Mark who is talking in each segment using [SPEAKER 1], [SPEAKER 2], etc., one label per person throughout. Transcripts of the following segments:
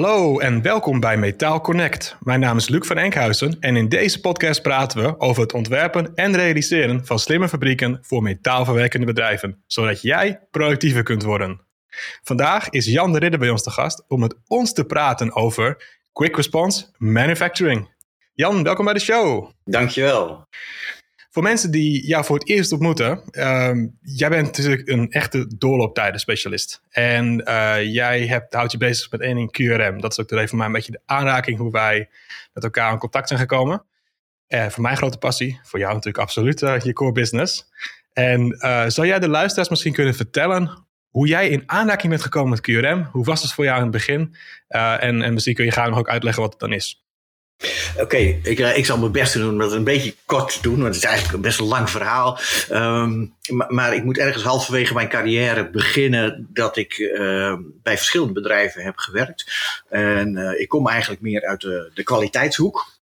[SPEAKER 1] Hallo en welkom bij Metaal Connect. Mijn naam is Luc van Enkhuizen en in deze podcast praten we over het ontwerpen en realiseren van slimme fabrieken voor metaalverwerkende bedrijven, zodat jij productiever kunt worden. Vandaag is Jan de Ridder bij ons te gast om met ons te praten over Quick Response Manufacturing. Jan, welkom bij de show.
[SPEAKER 2] Dankjewel.
[SPEAKER 1] Voor mensen die jou voor het eerst ontmoeten, uh, jij bent natuurlijk een echte doorlooptijdenspecialist. En uh, jij hebt, houdt je bezig met één ding QRM. Dat is ook de reden voor mij een beetje de aanraking hoe wij met elkaar in contact zijn gekomen. Uh, voor mij grote passie, voor jou natuurlijk absoluut uh, je core business. En zou jij de luisteraars misschien kunnen vertellen hoe jij in aanraking bent gekomen met QRM? Hoe was het voor jou in het begin? en, en misschien kun je gaan nog ook uitleggen wat het dan is.
[SPEAKER 2] Oké, ik, eh, ik zal mijn best doen om dat een beetje kort te doen, want het is eigenlijk een best een lang verhaal. Um, maar, ik moet ergens halverwege mijn carrière beginnen dat ik uh, bij verschillende bedrijven heb gewerkt. En uh, ik kom eigenlijk meer uit de, de kwaliteitshoek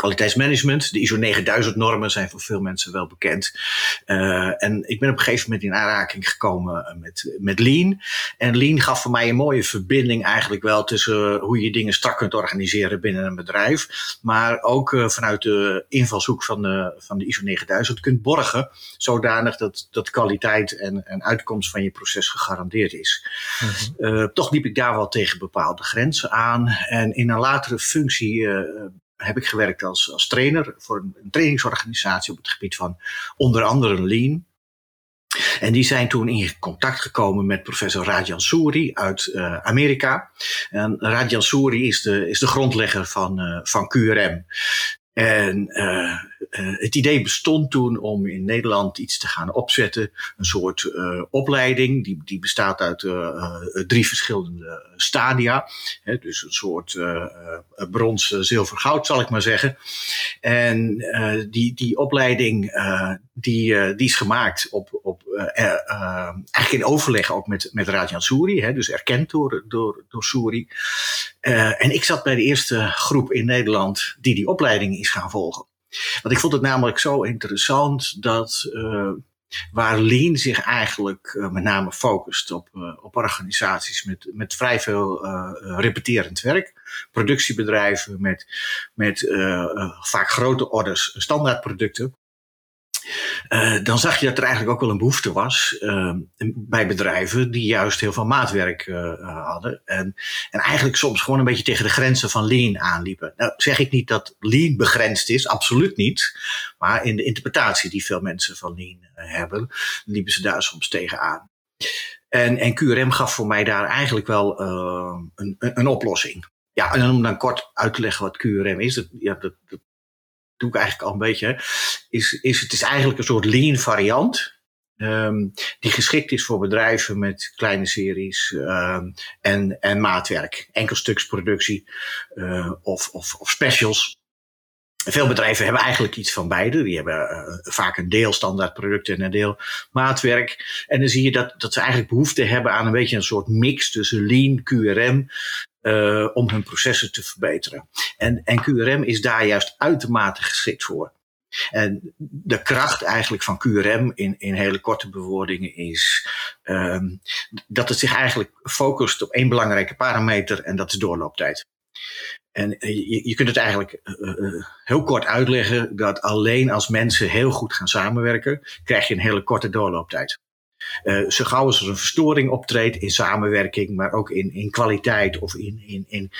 [SPEAKER 2] kwaliteitsmanagement. De ISO 9000 normen zijn voor veel mensen wel bekend. Uh, en ik ben op een gegeven moment in aanraking gekomen met, met Lean. En Lean gaf voor mij een mooie verbinding eigenlijk wel tussen hoe je dingen strak kunt organiseren binnen een bedrijf. Maar ook uh, vanuit de invalshoek van de, van de ISO 9000 kunt borgen. Zodanig dat, dat kwaliteit en, en uitkomst van je proces gegarandeerd is. Mm -hmm. uh, toch liep ik daar wel tegen bepaalde grenzen aan. En in een latere functie heb ik gewerkt als, als trainer voor een, trainingsorganisatie op het gebied van onder andere Lean. En die zijn toen in contact gekomen met professor Rajan Suri uit uh, Amerika. En Rajan is de, is de grondlegger van, uh, van QRM. En uh, het idee bestond toen om in Nederland iets te gaan opzetten. Een soort uh, opleiding, die, die bestaat uit drie verschillende stadia. Hè, dus een soort brons, zilver, goud zal ik maar zeggen. En die, die opleiding die, die is gemaakt op, op eigenlijk in overleg ook met, met Rajan Suri. Hè, dus erkend door, door, door Suri. en ik zat bij de eerste groep in Nederland die die opleiding is gaan volgen. Want ik vond het namelijk zo interessant dat uh, waar Lean zich eigenlijk uh, met name focust op, uh, op organisaties met, met vrij veel repeterend werk. Productiebedrijven met, met vaak grote orders standaardproducten. Uh, dan zag je dat er eigenlijk ook wel een behoefte was uh, bij bedrijven die juist heel veel maatwerk uh, hadden. En, en eigenlijk soms gewoon een beetje tegen de grenzen van lean aanliepen. Nou zeg ik niet dat lean begrensd is, absoluut niet. Maar in de interpretatie die veel mensen van lean hebben, liepen ze daar soms tegen aan. En, en QRM gaf voor mij daar eigenlijk wel een, een, een oplossing. Ja, en om dan kort uit te leggen wat QRM is, dat, ja, dat doe ik eigenlijk al een beetje, is, is het is eigenlijk een soort lean variant. Um, die geschikt is voor bedrijven met kleine series um, en, en maatwerk. Enkelstuksproductie uh, of, of, of specials. Veel bedrijven hebben eigenlijk iets van beide. Die hebben uh, vaak een deel standaardproducten en een deel maatwerk. En dan zie je dat, dat ze eigenlijk behoefte hebben aan een beetje een soort mix tussen lean, QRM uh, om hun processen te verbeteren. En, en QRM is daar juist uitermate geschikt voor. En de kracht eigenlijk van QRM in, in hele korte bewoordingen is um, dat het zich eigenlijk focust op één belangrijke parameter en dat is doorlooptijd. En je, je kunt het eigenlijk uh, heel kort uitleggen dat alleen als mensen heel goed gaan samenwerken, krijg je een hele korte doorlooptijd. Uh, zo gauw als er een verstoring optreedt in samenwerking, maar ook in, in kwaliteit of in, in, in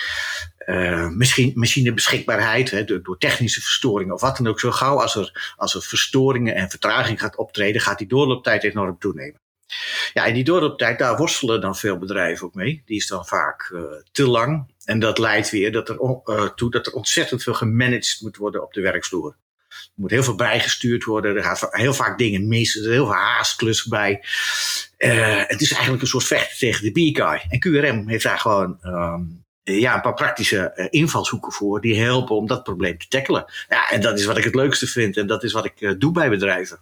[SPEAKER 2] uh, misschien machinebeschikbaarheid, door, door, technische verstoringen of wat dan ook. Zo gauw als er, als er verstoringen en vertraging gaat optreden, gaat die doorlooptijd enorm toenemen. Ja, en die doorlooptijd, daar worstelen dan veel bedrijven ook mee. Die is dan vaak uh, te lang. En dat leidt weer dat er, toe dat er ontzettend veel gemanaged moet worden op de werkvloer. Moet heel veel bijgestuurd worden. Er gaan heel vaak dingen mis. Er is heel veel haastklus bij. Uh, het is eigenlijk een soort vechten tegen de B-guy. En QRM heeft daar gewoon um, ja, een paar praktische uh, invalshoeken voor. Die helpen om dat probleem te tackelen. Ja, en dat is wat ik het leukste vind. En dat is wat ik uh, doe bij bedrijven.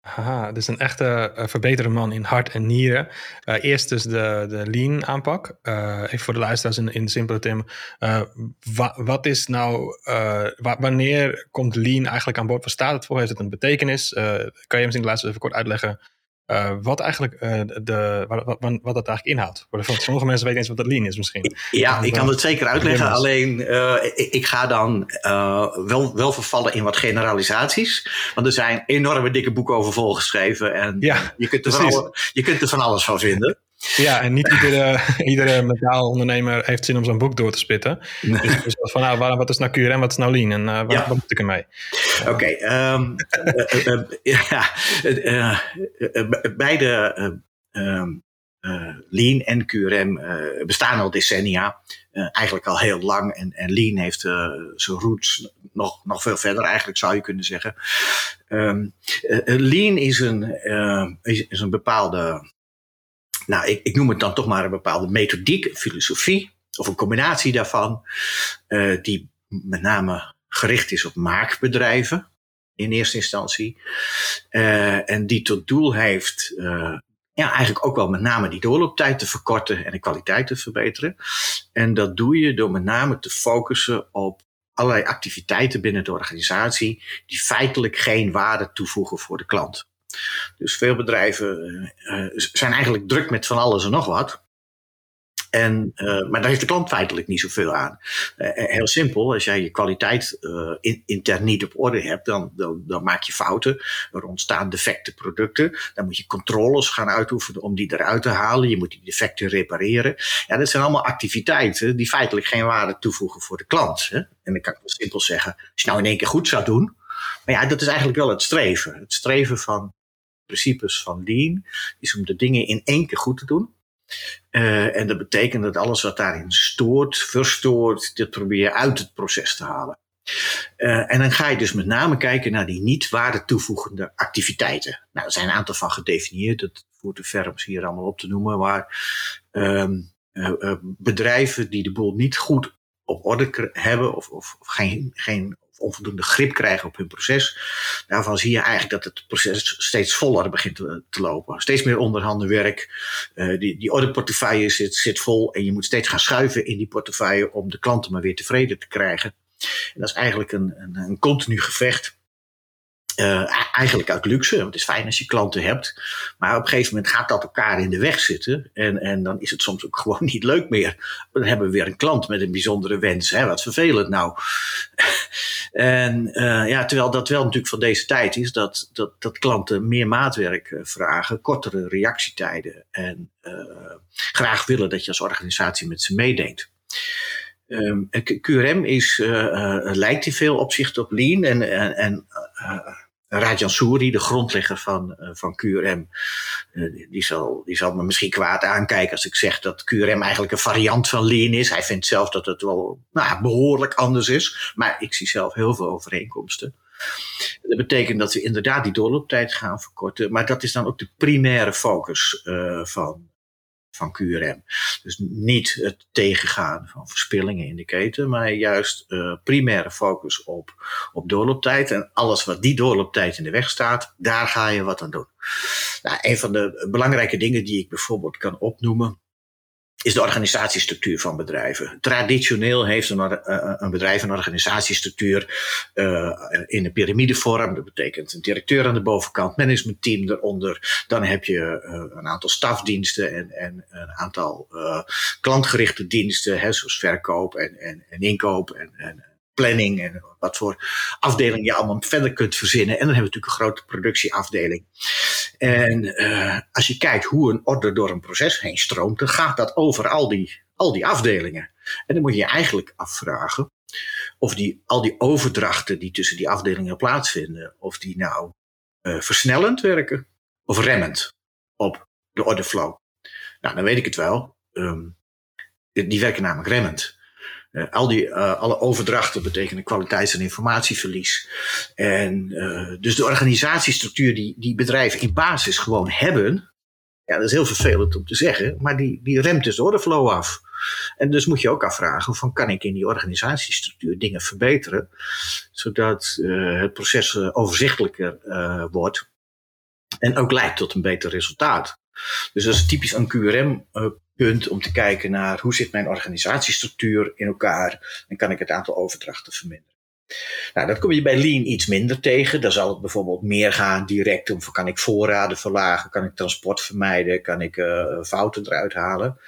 [SPEAKER 1] Haha, dus een echte uh, verbeterde man in hart en nieren. Uh, eerst dus de, de lean aanpak. Uh, even voor de luisteraars in, in simpele termen. Wa, wat is nou, wa, wanneer komt lean eigenlijk aan boord? Wat staat het voor? Heeft het een betekenis? kan je misschien de luisteraars even kort uitleggen uh, wat eigenlijk uh, de, wat, wat, wat, dat eigenlijk inhoudt. Sommige mensen weten eens wat dat lean is misschien.
[SPEAKER 2] Ja, ik kan het zeker uitleggen. Alleen uh, ik, ik, ga dan wel, wel vervallen in wat generalisaties. Want er zijn enorme dikke boeken over volgeschreven. En ja, je, kunt er van je kunt er van alles van vinden.
[SPEAKER 1] Ja, en niet iedere, iedere metaalondernemer heeft zin om zo'n boek door te spitten. Nee. Dus, dus van, nou, wat is nou QRM, wat is nou Lean en uh, wat, ja. wat, moet ik ermee?
[SPEAKER 2] Oké, okay, um, uh, uh, ja, beide um, Lean en QRM bestaan al decennia. eigenlijk al heel lang. En, en Lean heeft zijn roots nog, nog veel verder, eigenlijk zou je kunnen zeggen. Um, lean is een, is, is een bepaalde nou, ik, ik noem het dan toch maar een bepaalde methodiek, filosofie of een combinatie daarvan, uh, die met name gericht is op maakbedrijven in eerste instantie. Uh, en die tot doel heeft, uh, ja, eigenlijk ook wel met name die doorlooptijd te verkorten en de kwaliteit te verbeteren. En dat doe je door met name te focussen op allerlei activiteiten binnen de organisatie die feitelijk geen waarde toevoegen voor de klant. Dus veel bedrijven uh, zijn eigenlijk druk met van alles en nog wat. En, uh, maar daar heeft de klant feitelijk niet zoveel aan. Heel simpel, als jij je kwaliteit in, intern niet op orde hebt, dan, dan, dan, maak je fouten. Er ontstaan defecte producten. Dan moet je controles gaan uitoefenen om die eruit te halen. Je moet die defecten repareren. Ja, dat zijn allemaal activiteiten die feitelijk geen waarde toevoegen voor de klant. Hè? En dan kan ik wel simpel zeggen, als je nou in één keer goed zou doen. Maar ja, dat is eigenlijk wel het streven. Het streven van principes van Lean is om de dingen in één keer goed te doen. Uh, en dat betekent dat alles wat daarin stoort, verstoort, dat probeer je uit het proces te halen. Uh, en dan ga je dus met name kijken naar die niet waarde toevoegende activiteiten. Nou, er zijn een aantal van gedefinieerd, dat voert de hier allemaal op te noemen, maar um, uh, bedrijven die de boel niet goed op orde hebben of, of, of geen, geen onvoldoende grip krijgen op hun proces. Daarvan zie je eigenlijk dat het proces steeds voller begint te, lopen. Steeds meer onderhanden werk. Uh, die, die orderportefeuille zit, zit vol en je moet steeds gaan schuiven in die portefeuille om de klanten maar weer tevreden te krijgen. En dat is eigenlijk een, een, een continu gevecht. Uh, eigenlijk uit luxe, want het is fijn als je klanten hebt. Maar op een gegeven moment gaat dat elkaar in de weg zitten. En, en dan is het soms ook gewoon niet leuk meer. Dan hebben we weer een klant met een bijzondere wens. Hè? Wat vervelend nou. en uh, ja, terwijl dat wel natuurlijk van deze tijd is, dat, dat, dat klanten meer maatwerk eh, vragen, kortere reactietijden. En graag willen dat je als organisatie met ze meedenkt. QRM is, lijkt in veel opzichten op Lean en, en, en Rajan Souri, de grondlegger van, uh, van QRM, uh, die, zal, die zal me misschien kwaad aankijken als ik zeg dat QRM eigenlijk een variant van Lean is. Hij vindt zelf dat het wel nou, behoorlijk anders is, maar ik zie zelf heel veel overeenkomsten. Dat betekent dat we inderdaad die doorlooptijd gaan verkorten, maar dat is dan ook de primaire focus uh, van, van QRM. Dus niet het tegengaan van verspillingen in de keten, maar juist uh, primaire focus op, op doorlooptijd. En alles wat die doorlooptijd in de weg staat, daar ga je wat aan doen. Nou, een van de belangrijke dingen die ik bijvoorbeeld kan opnoemen, is de organisatiestructuur van bedrijven. Traditioneel heeft een, eh, een bedrijf een organisatiestructuur uh, in een piramidevorm. Dat betekent een directeur aan de bovenkant, managementteam eronder. Dan heb je een aantal stafdiensten en, en een aantal klantgerichte diensten, hè, zoals verkoop en, en, en inkoop en, en planning en wat voor afdeling je allemaal verder kunt verzinnen. En dan hebben we natuurlijk een grote productieafdeling. En uh, als je kijkt hoe een order door een proces heen stroomt, dan gaat dat over al die, al die afdelingen. En dan moet je je eigenlijk afvragen of die, al die overdrachten die tussen die afdelingen plaatsvinden, of die nou uh, versnellend werken of remmend op de orderflow. Nou, dan weet ik het wel. Um, die werken namelijk remmend. Uh, al die, uh, alle overdrachten betekenen kwaliteits- en informatieverlies. En uh, dus de organisatiestructuur die, die bedrijven in basis gewoon hebben, ja, dat is heel vervelend om te zeggen, maar die, die remt dus de orderflow af. En dus moet je ook afvragen van kan ik in die organisatiestructuur dingen verbeteren, zodat het proces overzichtelijker wordt en ook leidt tot een beter resultaat. Dus dat is typisch een QRM punt om te kijken naar hoe zit mijn organisatiestructuur in elkaar en kan ik het aantal overdrachten verminderen. Nou, dat kom je bij Lean iets minder tegen. Dan zal het bijvoorbeeld meer gaan direct om, kan ik voorraden verlagen, kan ik transport vermijden, kan ik uh, fouten eruit halen.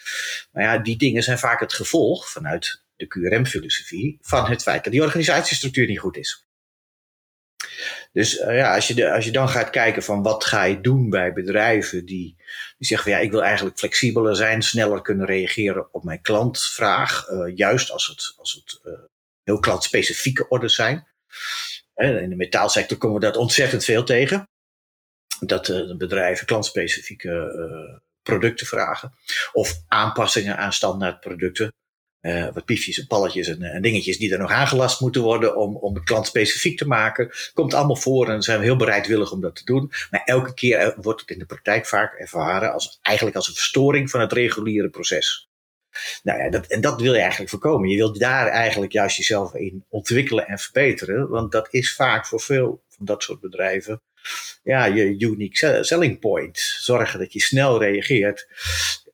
[SPEAKER 2] Maar ja, die dingen zijn vaak het gevolg vanuit de QRM-filosofie van het feit dat die organisatiestructuur niet goed is. Dus uh, ja, als je, als je dan gaat kijken van wat ga je doen bij bedrijven die, die zeggen van ja, ik wil eigenlijk flexibeler zijn, sneller kunnen reageren op mijn klantvraag, uh, juist als het, als het uh, heel klantspecifieke orders zijn. In de metaalsector komen we dat ontzettend veel tegen. Dat bedrijven klantspecifieke producten vragen. Of aanpassingen aan standaard producten. Uh, wat piefjes en palletjes en, en, dingetjes die er nog aangelast moeten worden om, om het klant specifiek te maken. Komt allemaal voor en zijn we heel bereidwillig om dat te doen. Maar elke keer wordt het in de praktijk vaak ervaren als eigenlijk als een verstoring van het reguliere proces. Nou ja, dat, en dat wil je eigenlijk voorkomen. Je wilt daar eigenlijk juist jezelf in ontwikkelen en verbeteren. Want dat is vaak voor veel van dat soort bedrijven ja, je unique selling point. Zorgen dat je snel reageert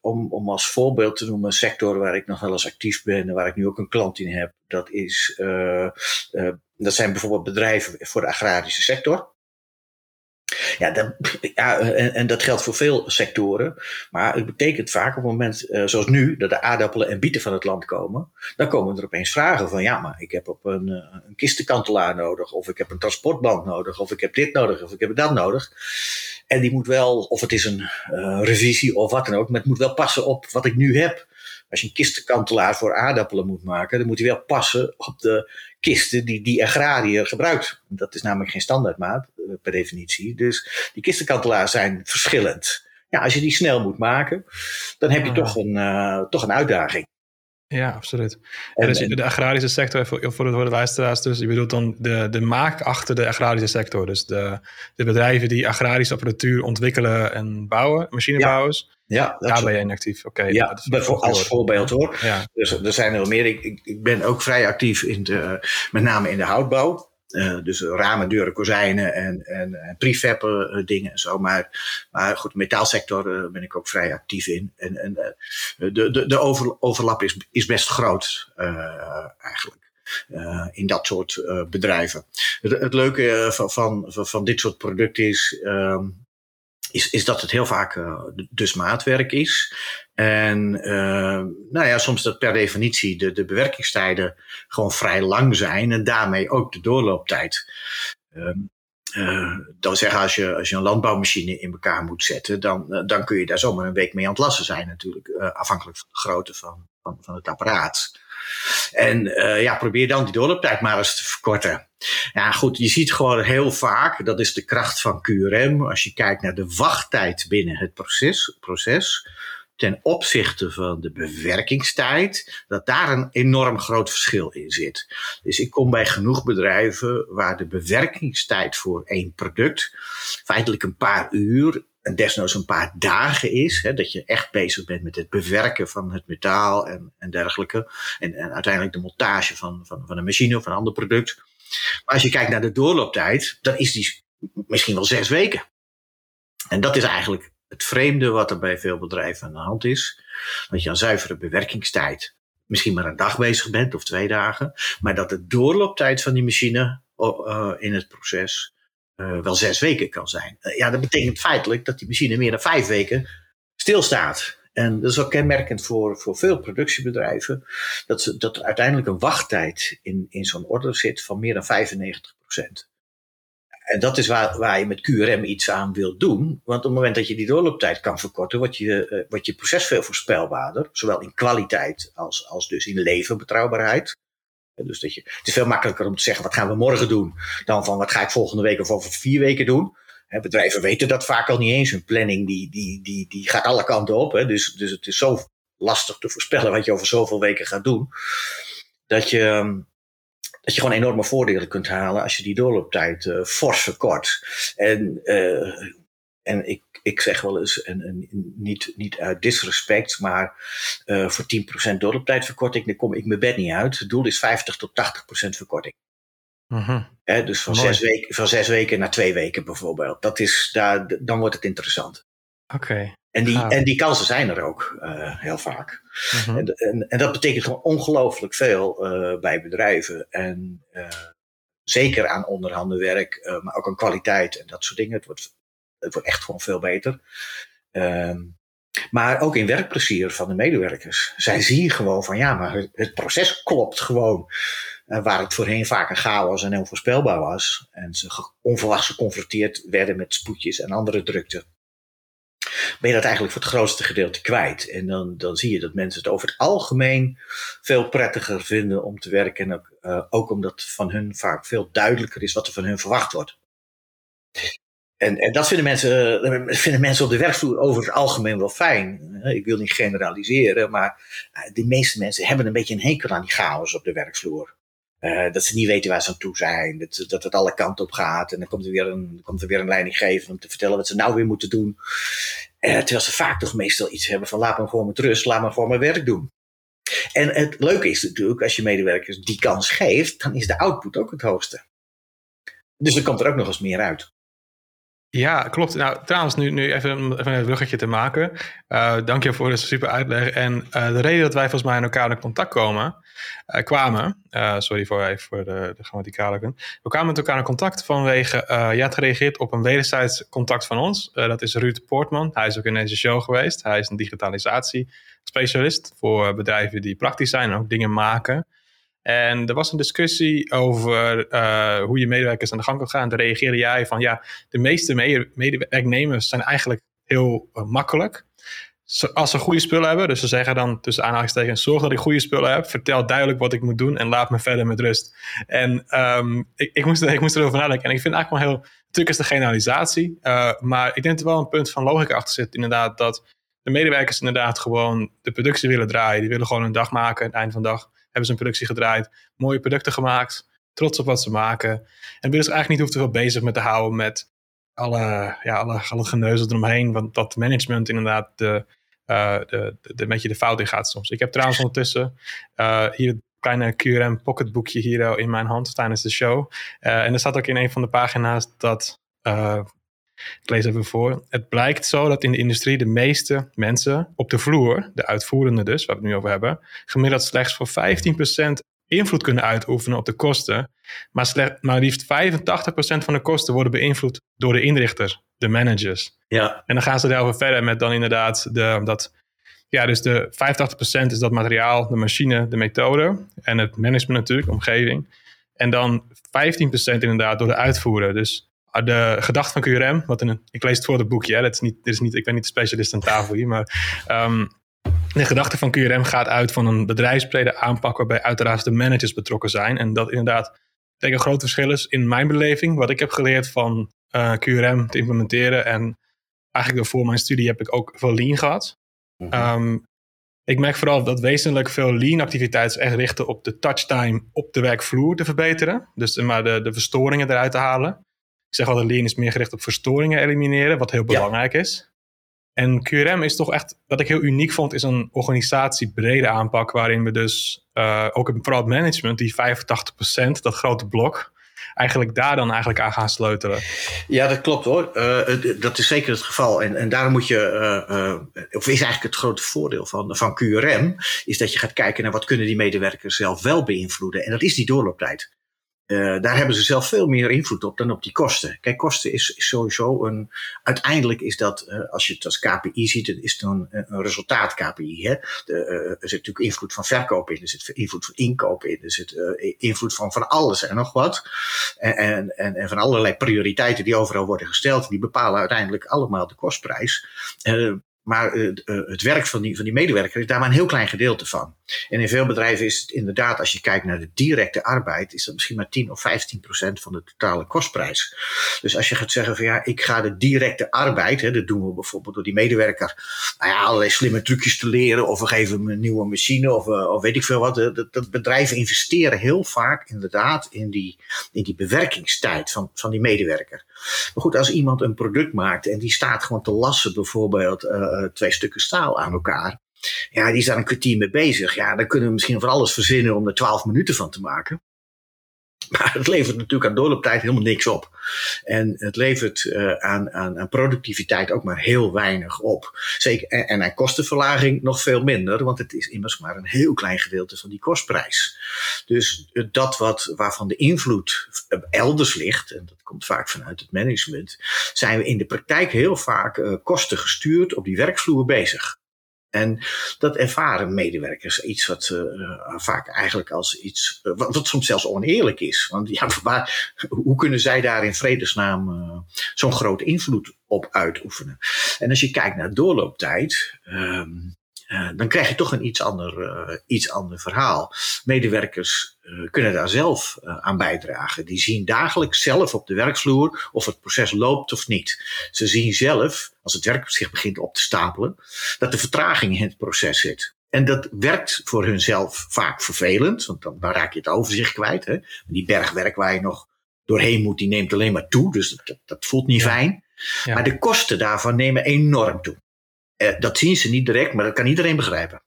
[SPEAKER 2] om, om als voorbeeld te noemen, een sector waar ik nog wel eens actief ben en waar ik nu ook een klant in heb, dat, is, uh, uh, dat zijn bijvoorbeeld bedrijven voor de agrarische sector. Ja, dat, ja en, dat geldt voor veel sectoren. Maar het betekent vaak op het moment, uh, zoals nu, dat de aardappelen en bieten van het land komen. Dan komen er opeens vragen van, ja, maar ik heb op een, een kistenkantelaar nodig. Of ik heb een transportband nodig. Of ik heb dit nodig. Of ik heb dat nodig. En die moet wel, of het is een uh, revisie of wat dan ook, maar het moet wel passen op wat ik nu heb. Als je een kistenkantelaar voor aardappelen moet maken, dan moet hij wel passen op de kisten die die agrariër gebruikt. Dat is namelijk geen standaardmaat uh, per definitie. Dus die kistenkantelaars zijn verschillend. Ja, als je die snel moet maken, dan heb je ah. toch, een, uh, toch een uitdaging.
[SPEAKER 1] Ja, absoluut. En, dus de agrarische sector, voor, voor de, luisteraars dus, je bedoelt dan de, de maak achter de agrarische sector. Dus de, de bedrijven die agrarische apparatuur ontwikkelen en bouwen, machinebouwers. Ja, ja daar ben je inactief. Oké.
[SPEAKER 2] Okay, ja, als voorbeeld hoor. Ja. Dus er zijn er meer. Ik, ik ben ook vrij actief in de, met name in de houtbouw. Uh, dus ramen, deuren, kozijnen en, en, en uh, dingen en zo. Maar, maar goed, de metaalsector uh, ben ik ook vrij actief in. En, en de, de, de over, overlap is, is best groot eigenlijk. in dat soort bedrijven. Het, leuke van, van, van, dit soort producten is, ehm, is, is dat het heel vaak dus maatwerk is. En uh, nou ja, soms dat per definitie de, de bewerkingstijden gewoon vrij lang zijn en daarmee ook de doorlooptijd. Uh, wil zeggen, als je, als je een landbouwmachine in elkaar moet zetten, dan, dan kun je daar zomaar een week mee aan het lassen zijn natuurlijk, afhankelijk van de grootte van, van, van het apparaat. En ja, probeer dan die doorlooptijd maar eens te verkorten. Ja, goed, je ziet gewoon heel vaak, dat is de kracht van QRM, als je kijkt naar de wachttijd binnen het proces, proces ten opzichte van de bewerkingstijd, dat daar een enorm groot verschil in zit. Dus ik kom bij genoeg bedrijven waar de bewerkingstijd voor één product feitelijk een paar uur en desnoods een paar dagen is. Hè, dat je echt bezig bent met het bewerken van het metaal en, en dergelijke. En, en uiteindelijk de montage van, van, van een machine of een ander product. Maar als je kijkt naar de doorlooptijd, dan is die misschien wel zes weken. En dat is eigenlijk het vreemde wat er bij veel bedrijven aan de hand is. Dat je aan zuivere bewerkingstijd misschien maar een dag bezig bent of twee dagen. Maar dat de doorlooptijd van die machine uh, in het proces uh, wel zes weken kan zijn. Uh, ja, dat betekent feitelijk dat die machine meer dan vijf weken stilstaat. En dat is ook kenmerkend voor, voor veel productiebedrijven, dat, ze, dat er uiteindelijk een wachttijd in, in zo'n order zit van meer dan 95 En dat is waar, waar je met QRM iets aan wilt doen. Want op het moment dat je die doorlooptijd kan verkorten, wordt je, uh, wordt je proces veel voorspelbaarder. Zowel in kwaliteit als, als dus in leverbetrouwbaarheid. Dus dat je, het is veel makkelijker om te zeggen, wat gaan we morgen doen? Dan van, wat ga ik volgende week of over vier weken doen? Bedrijven weten dat vaak al niet eens. Hun planning die, die, die, die gaat alle kanten op. Dus, dus het is zo lastig te voorspellen wat je over zoveel weken gaat doen. Dat je, ehm, dat je gewoon enorme voordelen kunt halen als je die doorlooptijd uh, fors verkort. En, uh, en ik ik zeg wel eens, en, en niet, niet uit disrespect, maar uh, voor 10% doorlooptijdverkorting, dan kom ik mijn bed niet uit. Het doel is 50 tot 80% verkorting. Uh dus van zes, weken, van zes weken naar twee weken bijvoorbeeld. Dat is, daar, dan wordt het interessant.
[SPEAKER 1] Oké.
[SPEAKER 2] En, die, en die kansen zijn er ook uh, heel vaak. Uh en, en, en, dat betekent gewoon ongelooflijk veel uh, bij bedrijven. En zeker aan onderhanden werk, maar ook aan kwaliteit en dat soort dingen. Het wordt, het wordt echt gewoon veel beter. Ehm, maar ook in werkplezier van de medewerkers. Zij zien gewoon van ja, maar het, proces klopt gewoon. Waar het voorheen vaak een chaos en onvoorspelbaar was. En ze onverwachts geconfronteerd werden met spoedjes en andere drukte. Ben je dat eigenlijk voor het grootste gedeelte kwijt. En dan, dan zie je dat mensen het over het algemeen veel prettiger vinden om te werken. En ook, ook omdat van hun vaak veel duidelijker is wat er van hun verwacht wordt. En, en dat vinden mensen, eh, vinden mensen op de werkvloer over het algemeen wel fijn. Eh, ik wil niet generaliseren, maar eh, de meeste mensen hebben een beetje een hekel aan die chaos op de werkvloer. Uh, dat ze niet weten waar ze aan toe zijn. Dat, dat het alle kanten op gaat. En dan komt er weer een, komt er weer een leidinggever om te vertellen wat ze nou weer moeten doen. Uh, terwijl ze vaak toch meestal iets hebben van laat me gewoon met rust, laat me gewoon mijn werk doen. En het leuke is natuurlijk, als je medewerkers die kans geeft, dan is de output ook het hoogste. Dus dan komt er ook nog eens meer uit.
[SPEAKER 1] Ja, klopt. Nou, trouwens, nu, nu even, even een bruggetje te maken. Uh, dank je voor de super uitleg. En de reden dat wij volgens mij in elkaar in contact komen, uh, kwamen, sorry voor, even voor de, de grammaticale We kwamen met elkaar in contact vanwege, je had gereageerd op een wederzijds contact van ons. dat is Ruud Poortman. Hij is ook in deze show geweest. Hij is een digitalisatiespecialist voor bedrijven die praktisch zijn en ook dingen maken. En er was een discussie over uh, hoe je medewerkers aan de gang kan gaan. Daar reageerde jij van ja, de meeste medewerknemers zijn eigenlijk heel uh, makkelijk. Als ze goede spullen hebben, dus ze zeggen dan tussen aanhalingstekens: zorg dat ik goede spullen heb, vertel duidelijk wat ik moet doen en laat me verder met rust. En um, ik, ik, moest, ik moest erover nadenken. En ik vind eigenlijk wel heel. Natuurlijk is de generalisatie, uh, maar ik denk er wel een punt van logica achter zit, inderdaad, dat de medewerkers inderdaad gewoon de productie willen draaien. Die willen gewoon een dag maken, aan het eind van de dag hebben ze een productie gedraaid, mooie producten gemaakt, trots op wat ze maken. En ben dus eigenlijk niet hoeft te veel bezig met te houden met alle, ja, alle, alle geneuzel eromheen, want dat management inderdaad de, uh, de, de, de, beetje de fout in gaat soms. Ik heb trouwens ondertussen uh, hier het kleine QRM pocketboekje hier in mijn hand tijdens de show. Uh, en er staat ook in een van de pagina's dat ik lees even voor. Het blijkt zo dat in de industrie de meeste mensen op de vloer, de uitvoerende dus, waar we het nu over hebben, gemiddeld slechts voor 15% invloed kunnen uitoefenen op de kosten. Maar, slecht, maar liefst 85% van de kosten worden beïnvloed door de inrichter, de managers.
[SPEAKER 2] Ja.
[SPEAKER 1] En dan gaan ze daarover verder met dan inderdaad de, dat ja, dus de 85% is dat materiaal, de machine, de methode en het management natuurlijk, omgeving. En dan 15% inderdaad door de uitvoerder. Dus Ah, de gedachte van QRM, wat in een, ik lees het voor het boekje, hè, dat is niet, dit is niet, ik ben niet de specialist aan tafel hier, maar um, de gedachte van QRM gaat uit van een bedrijfsbrede aanpak waarbij uiteraard de managers betrokken zijn. En dat inderdaad denk een groot verschil is in mijn beleving, wat ik heb geleerd van uh, eh, QRM te implementeren. En eigenlijk voor mijn studie heb ik ook veel lean gehad. Mm um, ik merk vooral dat wezenlijk veel lean activiteiten echt richten op de touchtime op de werkvloer te verbeteren. Dus maar de, de verstoringen eruit te halen. Ik zeg altijd, lean is meer gericht op verstoringen elimineren, wat heel belangrijk is. En QRM is toch echt, wat ik heel uniek vond, is een organisatiebrede aanpak. Waarin we dus uh, ook vooral het management, die 85%, dat grote blok, eigenlijk daar dan eigenlijk aan gaan sleutelen.
[SPEAKER 2] Ja, dat klopt hoor. Uh, dat is zeker het geval. En, en daarom moet je, uh, of is eigenlijk het grote voordeel van, van QRM, is dat je gaat kijken naar wat kunnen die medewerkers zelf wel beïnvloeden. En dat is die doorlooptijd. Uh, daar hebben ze zelf veel meer invloed op dan op die kosten. Kijk, kosten is, sowieso een. Uiteindelijk is dat, uh, als je het als KPI ziet, is het een, een resultaat-KPI. Hè? De, er zit natuurlijk invloed van verkoop in, er zit invloed van inkoop in, er zit invloed van van alles en nog wat. En, en, en van allerlei prioriteiten die overal worden gesteld, die bepalen uiteindelijk allemaal de kostprijs. Maar uh, het werk van die, van die medewerker is daar maar een heel klein gedeelte van. En in veel bedrijven is het inderdaad, als je kijkt naar de directe arbeid, is dat misschien maar 10 of 15 procent van de totale kostprijs. Dus als je gaat zeggen van ja, ik ga de directe arbeid, hè, dat doen we bijvoorbeeld door die medewerker, nou ja, allerlei slimme trucjes te leren, of we geven hem een nieuwe machine, of, uh, of weet ik veel wat. Dat, dat bedrijven investeren heel vaak inderdaad in die, in die bewerkingstijd van, van die medewerker. Maar goed, als iemand een product maakt en die staat gewoon te lassen, bijvoorbeeld uh, twee stukken staal aan elkaar. Ja, die is daar een kwartier mee bezig. Ja, dan kunnen we misschien van alles verzinnen om er twaalf minuten van te maken. Maar het levert natuurlijk aan doorlooptijd helemaal niks op. En het levert uh, aan, aan, aan, productiviteit ook maar heel weinig op. Zeker, en, en aan kostenverlaging nog veel minder, want het is immers maar een heel klein gedeelte van die kostprijs. Dus dat wat, waarvan de invloed elders ligt, en dat komt vaak vanuit het management, zijn we in de praktijk heel vaak kosten gestuurd op die werkvloer bezig. En dat ervaren medewerkers iets wat uh, vaak eigenlijk als iets, uh, wat, soms zelfs oneerlijk is. Want ja, waar, hoe kunnen zij daar in vredesnaam zo'n grote invloed op uitoefenen? En als je kijkt naar doorlooptijd, ehm, uh, dan krijg je toch een iets ander, uh, iets ander verhaal. Medewerkers uh, kunnen daar zelf aan bijdragen. Die zien dagelijks zelf op de werkvloer of het proces loopt of niet. Ze zien zelf, als het werk zich begint op te stapelen, dat er vertraging in het proces zit. En dat werkt voor hunzelf vaak vervelend, want dan, dan raak je het overzicht kwijt. Hè? Die bergwerk waar je nog doorheen moet, die neemt alleen maar toe. Dus dat, dat voelt niet ja. fijn. Ja. Maar de kosten daarvan nemen enorm toe. Uh, dat zien ze niet direct, maar dat kan iedereen begrijpen.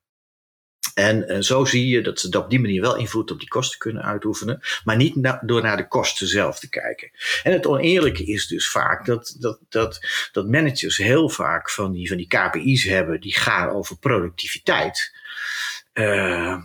[SPEAKER 2] En uh, zo zie je dat ze op die manier wel invloed op die kosten kunnen uitoefenen, maar niet door naar de kosten zelf te kijken. En het oneerlijke is dus vaak dat, dat, dat, dat managers heel vaak van die, van die KPI's hebben die gaan over productiviteit. Uh,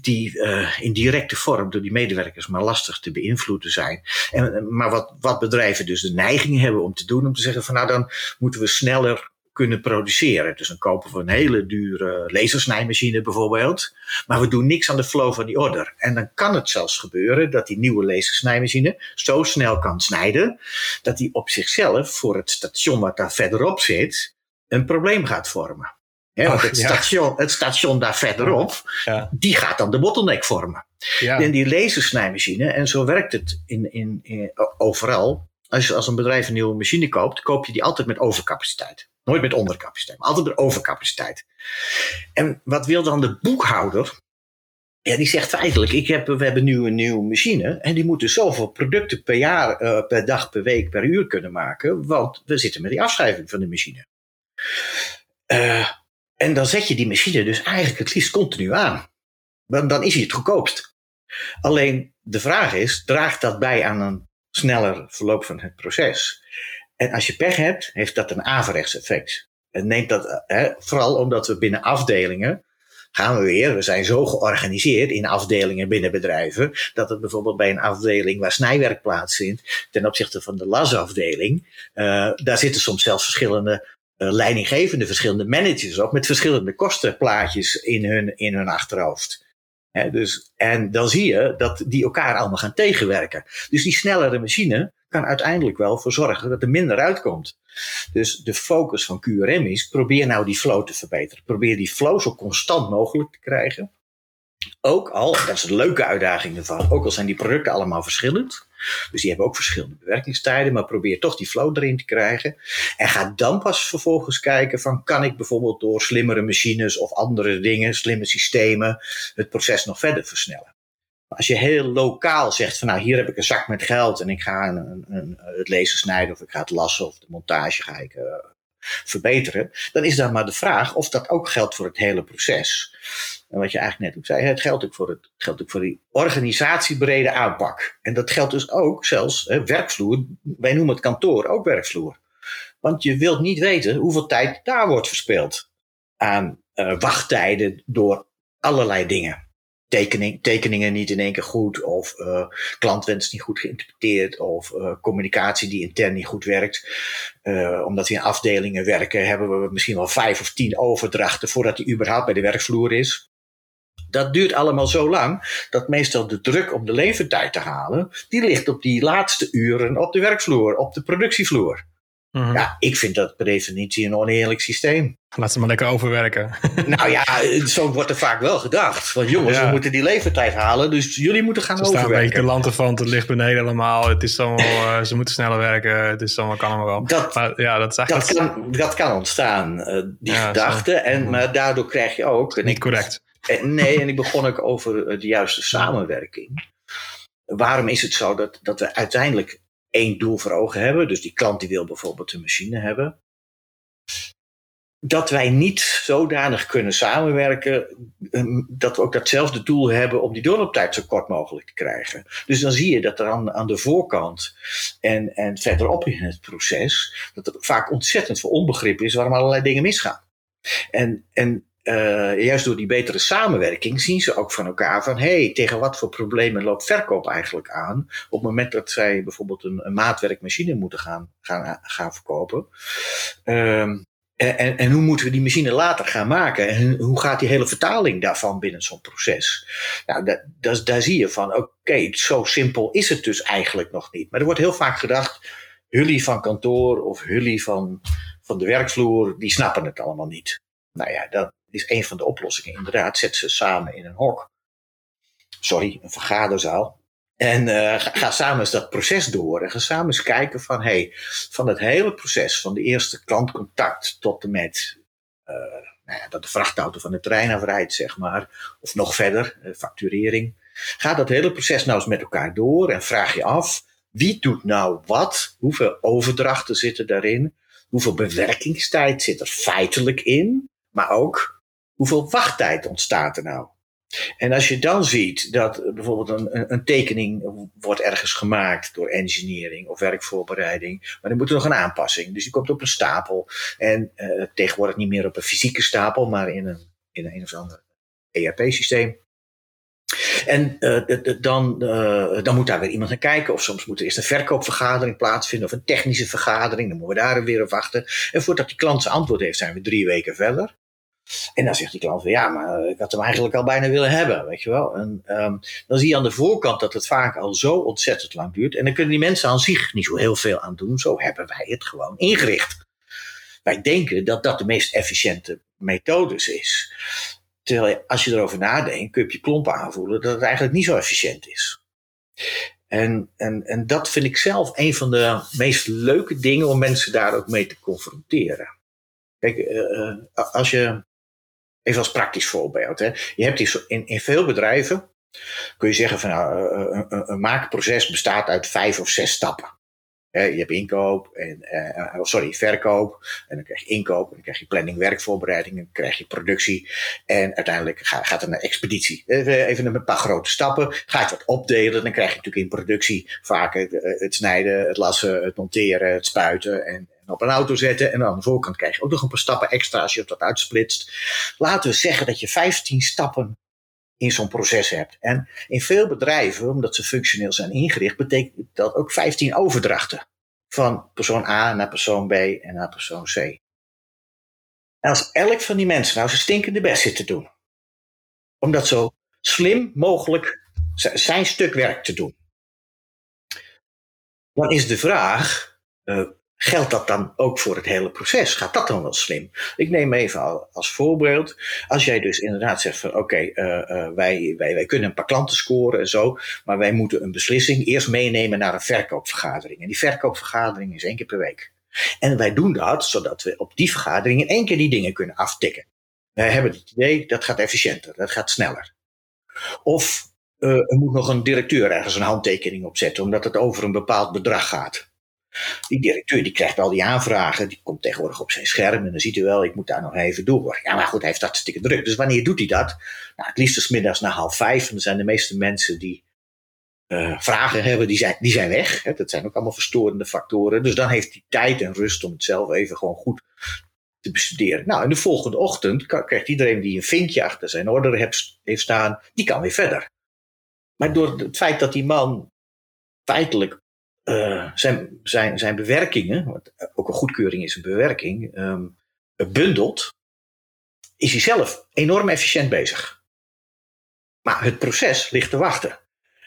[SPEAKER 2] die, uh, in directe vorm door die medewerkers maar lastig te beïnvloeden zijn. En, maar wat, wat bedrijven dus de neiging hebben om te doen, om te zeggen van nou dan moeten we sneller kunnen produceren. Dus dan kopen we een hele dure lasersnijmachine bijvoorbeeld. Maar we doen niks aan de flow van die order. En dan kan het zelfs gebeuren dat die nieuwe lasersnijmachine zo snel kan snijden. dat die op zichzelf voor het station wat daar verderop zit. een probleem gaat vormen. He, want het, station, het station daar verderop, ja. die gaat dan de bottleneck vormen. Ja. En die lasersnijmachine, en zo werkt het in, in, in, overal. Als je als een bedrijf een nieuwe machine koopt, koop je die altijd met overcapaciteit. Nooit met ondercapaciteit, maar altijd met overcapaciteit. En wat wil dan de boekhouder? Ja, die zegt feitelijk, ik heb, we hebben nu een nieuwe machine en die moeten zoveel producten per jaar, uh, per dag, per week, per uur kunnen maken, want we zitten met die afschrijving van de machine. Uh, en dan zet je die machine dus eigenlijk het liefst continu aan. Want dan is hij het goedkoopst. Alleen de vraag is, draagt dat bij aan een sneller verloop van het proces? En als je pech hebt, heeft dat een averechts effect. En neemt dat, hè, vooral omdat we binnen afdelingen gaan we weer, we zijn zo georganiseerd in afdelingen binnen bedrijven, dat het bijvoorbeeld bij een afdeling waar snijwerk plaatsvindt, ten opzichte van de lasafdeling, uh, daar zitten soms zelfs verschillende uh, leidinggevende, verschillende managers op, met verschillende kostenplaatjes in hun, in hun achterhoofd. Dus, en dan zie je dat die elkaar allemaal gaan tegenwerken. Dus die snellere machine kan uiteindelijk wel voor zorgen dat er minder uitkomt. Dus de focus van QRM is, probeer nou die flow te verbeteren. Probeer die flow zo constant mogelijk te krijgen. Ook al, dat is een leuke uitdaging ervan, ook al zijn die producten allemaal verschillend. Dus die hebben ook verschillende bewerkingstijden, maar probeer toch die flow erin te krijgen. En ga dan pas vervolgens kijken van, kan ik bijvoorbeeld door slimmere machines of andere dingen, slimme systemen, het proces nog verder versnellen. Als je heel lokaal zegt van nou hier heb ik een zak met geld en ik ga een, een, een, het lezen snijden of ik ga het lassen of de montage ga ik uh, verbeteren, dan is dan maar de vraag of dat ook geldt voor het hele proces. En wat je eigenlijk net ook zei, het geldt ook voor, het, geldt ook voor die organisatiebrede aanpak. En dat geldt dus ook zelfs hè, werkvloer, wij noemen het kantoor ook werkvloer. Want je wilt niet weten hoeveel tijd daar wordt verspeeld aan uh, wachttijden door allerlei dingen tekening, tekeningen niet in één keer goed, of uh, klantwens niet goed geïnterpreteerd, of uh, communicatie die intern niet goed werkt. Uh, omdat we in afdelingen werken, hebben we misschien wel vijf of tien overdrachten voordat die überhaupt bij de werkvloer is. Dat duurt allemaal zo lang dat meestal de druk om de levertijd te halen, die ligt op die laatste uren op de werkvloer, op de productievloer. Mm-hmm. Ja, ik vind dat per definitie een oneerlijk systeem.
[SPEAKER 1] Laat ze maar lekker overwerken.
[SPEAKER 2] Nou ja, zo wordt er vaak wel gedacht. Want jongens, ja. we moeten die levertijd halen, dus jullie moeten gaan
[SPEAKER 1] ze
[SPEAKER 2] overwerken.
[SPEAKER 1] Staan een beetje lanten van, het ligt beneden allemaal. Het is allemaal, uh, ze moeten sneller werken, het is allemaal, kan allemaal wel.
[SPEAKER 2] Dat,
[SPEAKER 1] maar, ja, dat, is
[SPEAKER 2] dat, kan, dat kan ontstaan, uh, die ja, gedachte. En, maar daardoor krijg je ook...
[SPEAKER 1] Niet ik, correct.
[SPEAKER 2] En, nee, en ik begon ook over de juiste samenwerking. Waarom is het zo dat, dat we uiteindelijk één doel voor ogen hebben. Dus die klant die wil bijvoorbeeld een machine hebben. dat wij niet zodanig kunnen samenwerken ehm, dat we ook datzelfde doel hebben om die doorlooptijd zo kort mogelijk te krijgen. Dus dan zie je dat er aan, aan de voorkant en, en verderop in het proces, dat er vaak ontzettend veel onbegrip is waarom allerlei dingen misgaan. En, en uh, juist door die betere samenwerking zien ze ook van elkaar van hé, hey, tegen wat voor problemen loopt verkoop eigenlijk aan op het moment dat zij bijvoorbeeld een, maatwerkmachine moeten gaan, gaan, gaan verkopen. Um, en, en, hoe moeten we die machine later gaan maken? En hoe gaat die hele vertaling daarvan binnen zo'n proces? Nou, dat, dat, daar zie je van, oké, zo simpel is het dus eigenlijk nog niet. Maar er wordt heel vaak gedacht, jullie van kantoor of jullie van, van de werkvloer, die snappen het allemaal niet. Nou ja, dat is een van de oplossingen. Inderdaad, zet ze samen in een hok. Sorry, een vergaderzaal. En uh, ga, samen eens dat proces door. En ga samen eens kijken van, hey, van het hele proces, van de eerste klantcontact tot en met uh, nou ja, dat de vrachtauto van de trein afrijdt, zeg maar. Of nog verder, uh, facturering. Ga dat hele proces nou eens met elkaar door en vraag je af, wie doet nou wat? Hoeveel overdrachten zitten daarin? Hoeveel bewerkingstijd zit er feitelijk in? Maar ook, hoeveel wachttijd ontstaat er nou? En als je dan ziet dat bijvoorbeeld een, een, tekening wordt ergens gemaakt door engineering of werkvoorbereiding, maar dan moet er nog een aanpassing. Dus die komt op een stapel. En uh, tegenwoordig niet meer op een fysieke stapel, maar in een, in een, of ander ERP-systeem. En uh, dan, uh, dan moet daar weer iemand naar kijken. Of soms moet er eerst een verkoopvergadering plaatsvinden. Of een technische vergadering. Dan moeten we daar weer op wachten. En voordat die klant zijn antwoord heeft, zijn we drie weken verder. En dan zegt die klant weer, ja, maar ik had hem eigenlijk al bijna willen hebben, weet je wel. En um, dan zie je aan de voorkant dat het vaak al zo ontzettend lang duurt. En dan kunnen die mensen aan zich niet zo heel veel aan doen. Zo hebben wij het gewoon ingericht. Wij denken dat dat de meest efficiënte methode is. Terwijl als je erover nadenkt, kun je je klompen aanvoelen dat het eigenlijk niet zo efficiënt is. En, en, en dat vind ik zelf een van de meest leuke dingen om mensen daar ook mee te confronteren. Kijk, uh, als je Even als praktisch voorbeeld. Hè. Je hebt in, in veel bedrijven, kun je zeggen van nou, eh, eh, een, maakproces bestaat uit vijf of zes stappen. je hebt inkoop, en, uh, sorry, verkoop, en dan krijg je inkoop, en dan krijg je planning, werkvoorbereiding, en dan krijg je productie, en uiteindelijk gaat, er naar expeditie. Even een paar grote stappen, ga je wat opdelen, dan krijg je natuurlijk in productie vaak het, het snijden, het lassen, het monteren, het spuiten en, op een auto zetten. En aan de voorkant krijg je ook nog een paar stappen extra als je wat uitsplitst. Laten we zeggen dat je 15 stappen in zo'n proces hebt. En in veel bedrijven, omdat ze functioneel zijn ingericht, betekent dat ook 15 overdrachten. Van persoon A naar persoon B en naar persoon C. En als elk van die mensen nou zijn stinkende best zit te doen, om dat zo slim mogelijk zijn stuk werk te doen, dan is de vraag: uh, Geldt dat dan ook voor het hele proces? Gaat dat dan wel slim? Ik neem even als voorbeeld. Als jij dus inderdaad zegt van oké, eh, eh, wij, wij, wij kunnen een paar klanten scoren en zo. Maar wij moeten een beslissing eerst meenemen naar een verkoopvergadering. En die verkoopvergadering is één keer per week. En wij doen dat zodat we op die vergadering in één keer die dingen kunnen aftikken. Wij hebben het idee dat gaat efficiënter, dat gaat sneller. Of uh, er moet nog een directeur ergens een handtekening op zetten, omdat het over een bepaald bedrag gaat. Die directeur die krijgt al die aanvragen, die komt tegenwoordig op zijn scherm en dan ziet hij wel, ik moet daar nog even door. Ja, maar goed, hij heeft hartstikke druk. Dus wanneer doet hij dat? Nou, het liefst is middags na half vijf. En dan zijn de meeste mensen die uh, vragen hebben, die zijn, die zijn weg. Hè. Dat zijn ook allemaal verstorende factoren. Dus dan heeft hij tijd en rust om het zelf even gewoon goed te bestuderen. Nou, en de volgende ochtend krijgt iedereen die een vinkje achter zijn order heeft, heeft staan, die kan weer verder. Maar door het feit dat die man feitelijk uh, zijn, zijn, zijn bewerkingen, wat ook een goedkeuring is een bewerking, um, bundelt, is hij zelf enorm efficiënt bezig. Maar het proces ligt te wachten.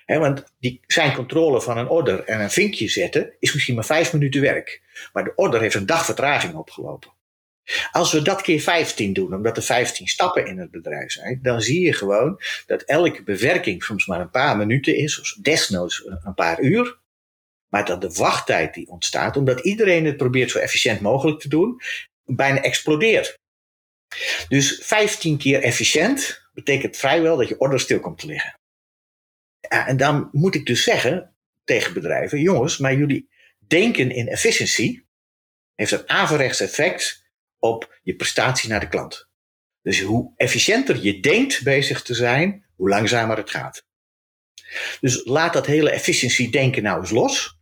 [SPEAKER 2] Want die, zijn controle van een order en een vinkje zetten is misschien maar vijf minuten werk. Maar de order heeft een dag vertraging opgelopen. Als we dat keer 15 doen, omdat er 15 stappen in het bedrijf zijn, dan zie je gewoon dat elke bewerking soms maar een paar minuten is, of desnoods een paar uur. Maar dat de wachttijd die ontstaat, omdat iedereen het probeert zo efficiënt mogelijk te doen, bijna explodeert. Dus 15 keer efficiënt betekent vrijwel dat je order stil komt te liggen. En dan moet ik dus zeggen tegen bedrijven: jongens, maar jullie denken in efficiency heeft een averechts effect op je prestatie naar de klant. Dus hoe efficiënter je denkt bezig te zijn, hoe langzamer het gaat. Dus laat dat hele efficiency denken nou eens los.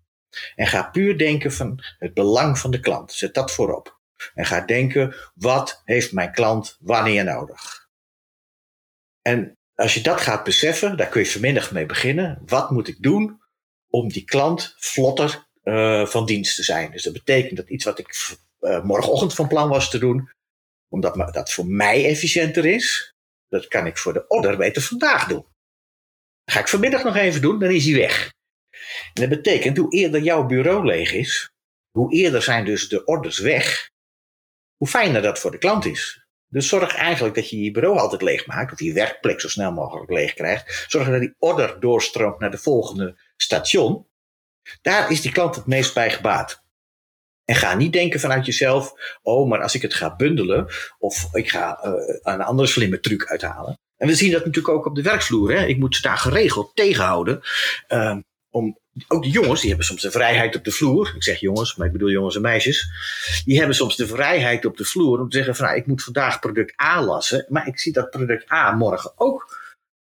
[SPEAKER 2] En ga puur denken van het belang van de klant. Zet dat voorop. En ga denken, wat heeft mijn klant wanneer nodig? En als je dat gaat beseffen, daar kun je vanmiddag mee beginnen. Wat moet ik doen om die klant vlotter uh, van dienst te zijn? Dus dat betekent dat iets wat ik uh, morgenochtend van plan was te doen, omdat dat voor mij efficiënter is, dat kan ik voor de order beter vandaag doen. Dat ga ik vanmiddag nog even doen, dan is hij weg. En dat betekent, hoe eerder jouw bureau leeg is, hoe eerder zijn dus de orders weg, hoe fijner dat voor de klant is. Dus zorg eigenlijk dat je je bureau altijd leeg maakt, of je werkplek zo snel mogelijk leeg krijgt. Zorg dat die order doorstroomt naar de volgende station. Daar is die klant het meest bij gebaat. En ga niet denken vanuit jezelf, oh, maar als ik het ga bundelen, of ik ga uh, een andere slimme truc uithalen. En we zien dat natuurlijk ook op de werkvloer. Hè? Ik moet ze daar geregeld tegenhouden. Uh, om, ook de jongens, die hebben soms de vrijheid op de vloer. Ik zeg jongens, maar ik bedoel jongens en meisjes. Die hebben soms de vrijheid op de vloer om te zeggen van nou, ik moet vandaag product A lassen. Maar ik zie dat product A morgen ook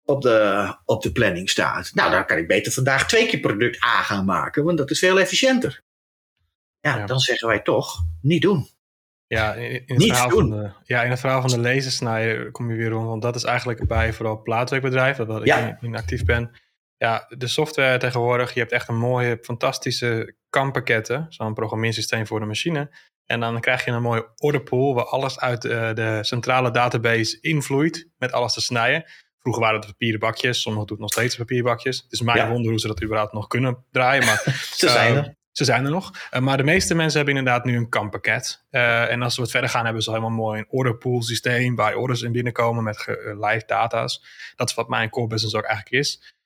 [SPEAKER 2] op de, op de planning staat. Nou, dan kan ik beter vandaag twee keer product A gaan maken, want dat is veel efficiënter. Ja, dan zeggen wij toch, niet doen.
[SPEAKER 1] Ja, in, het verhaal Van de, ja, in het verhaal van de kom je weer rond. Want dat is eigenlijk bij vooral plaatwerkbedrijven, waar ik in, actief ben. Ja, de software tegenwoordig, je hebt echt een mooie, fantastische kampakketten. Zo'n programmeersysteem voor de machine. En dan krijg je een mooie orderpool waar alles uit de, de centrale database invloeit met alles te snijden. Vroeger waren het papieren bakjes, sommigen doen het nog steeds papieren bakjes. Het is mijn wonder hoe ze dat überhaupt nog kunnen draaien. Maar,
[SPEAKER 2] ze zijn er.
[SPEAKER 1] Ze zijn er nog. Uh, maar de meeste mensen hebben inderdaad nu een kampakket. En als we wat verder gaan, hebben ze helemaal mooi een orderpool systeem waar orders in binnenkomen met live data's. Dat is wat mijn core business ook eigenlijk is.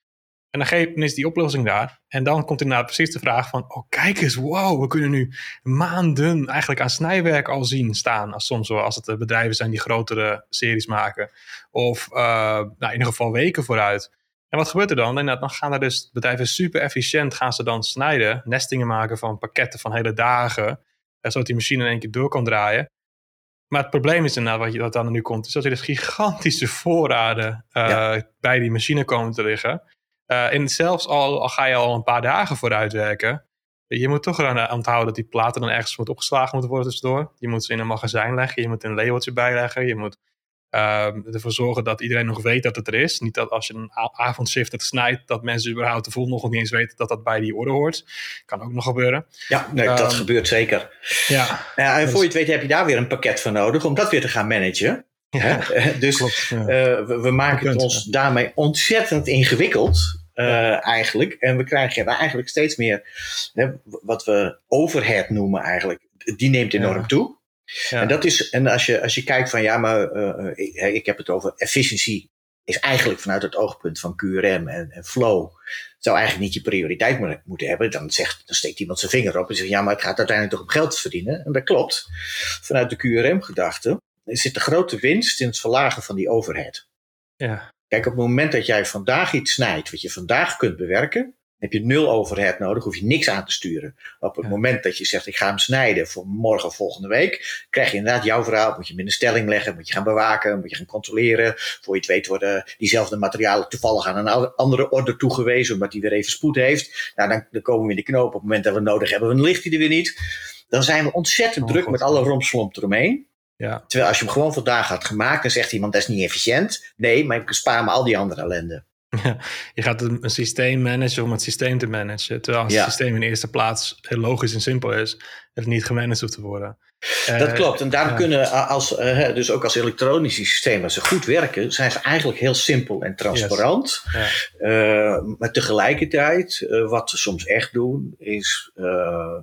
[SPEAKER 1] En dan, geef, dan is die oplossing daar. En dan komt inderdaad precies de vraag van, oh kijk eens, wow, we kunnen nu maanden eigenlijk aan snijwerk al zien staan. Als soms als het bedrijven zijn die grotere series maken. Of nou, in ieder geval weken vooruit. En wat gebeurt er dan? En dan gaan er dus bedrijven super efficiënt gaan ze dan snijden, nestingen maken van pakketten van hele dagen, zodat die machine in één keer door kan draaien. Maar het probleem is inderdaad, wat, je, wat dan nu komt, is dat er dus gigantische voorraden uh, bij die machine komen te liggen. Uh, en zelfs al, al, ga je al een paar dagen vooruit werken, je moet toch eraan onthouden dat die platen dan ergens moet opgeslagen moeten worden tussendoor. Je moet ze in een magazijn leggen, je moet een labeltje bijleggen, je moet Um, ervoor zorgen dat iedereen nog weet dat het er is. Niet dat als je een avondshift het snijdt, dat mensen überhaupt de volgende nog niet eens weten dat dat bij die orde hoort. Kan ook nog gebeuren.
[SPEAKER 2] Ja, nee, dat ehm, gebeurt zeker. Ja. en voor je het weet heb je daar weer een pakket voor nodig om dat weer te gaan managen. Ja, dus klopt, uh, we, we, maken het ons daarmee ontzettend ingewikkeld. Uh, eigenlijk. En we krijgen eigenlijk steeds meer hè, wat we overhead noemen eigenlijk. Die neemt enorm toe. En, dat is, en als, je, als je kijkt van ja, maar uh, ik, ik, heb het over efficiëntie, is eigenlijk vanuit het oogpunt van QRM en, en flow, zou eigenlijk niet je prioriteit moeten hebben. Dan, zegt, dan steekt iemand zijn vinger op en zegt ja, maar het gaat uiteindelijk toch om geld verdienen. En dat klopt. Vanuit de QRM-gedachte zit de grote winst in het verlagen van die overhead. Ja. Kijk, op het moment dat jij vandaag iets snijdt wat je vandaag kunt bewerken, heb je nul overhead nodig, hoef je niks aan te sturen. Op het moment dat je zegt, ik ga hem snijden voor morgen of volgende week, krijg je inderdaad jouw verhaal, moet je hem in een stelling leggen, moet je gaan bewaken, moet je gaan controleren. Voor je het weet worden diezelfde materialen toevallig aan een andere orde toegewezen, omdat die weer even spoed heeft. Nou, dan, dan komen we in de knoop. Op het moment dat we nodig hebben, dan ligt hij er weer niet. Dan zijn we ontzettend oh, druk met alle rompslomp eromheen. Ja. Terwijl als je hem gewoon vandaag had gemaakt, dan zegt iemand dat is niet efficiënt. Nee, maar ik spaar me al die andere ellende.
[SPEAKER 1] je gaat een, systeem managen om het systeem te managen. Terwijl als het systeem in eerste plaats heel logisch en simpel is, het niet gemanaged hoeft te worden.
[SPEAKER 2] Dat uh, klopt. En daarom kunnen, als, uh, dus ook als elektronische systemen, ze goed werken, zijn ze eigenlijk heel simpel en transparant. Yes. Ja. Uh, maar tegelijkertijd, wat ze soms echt doen, is,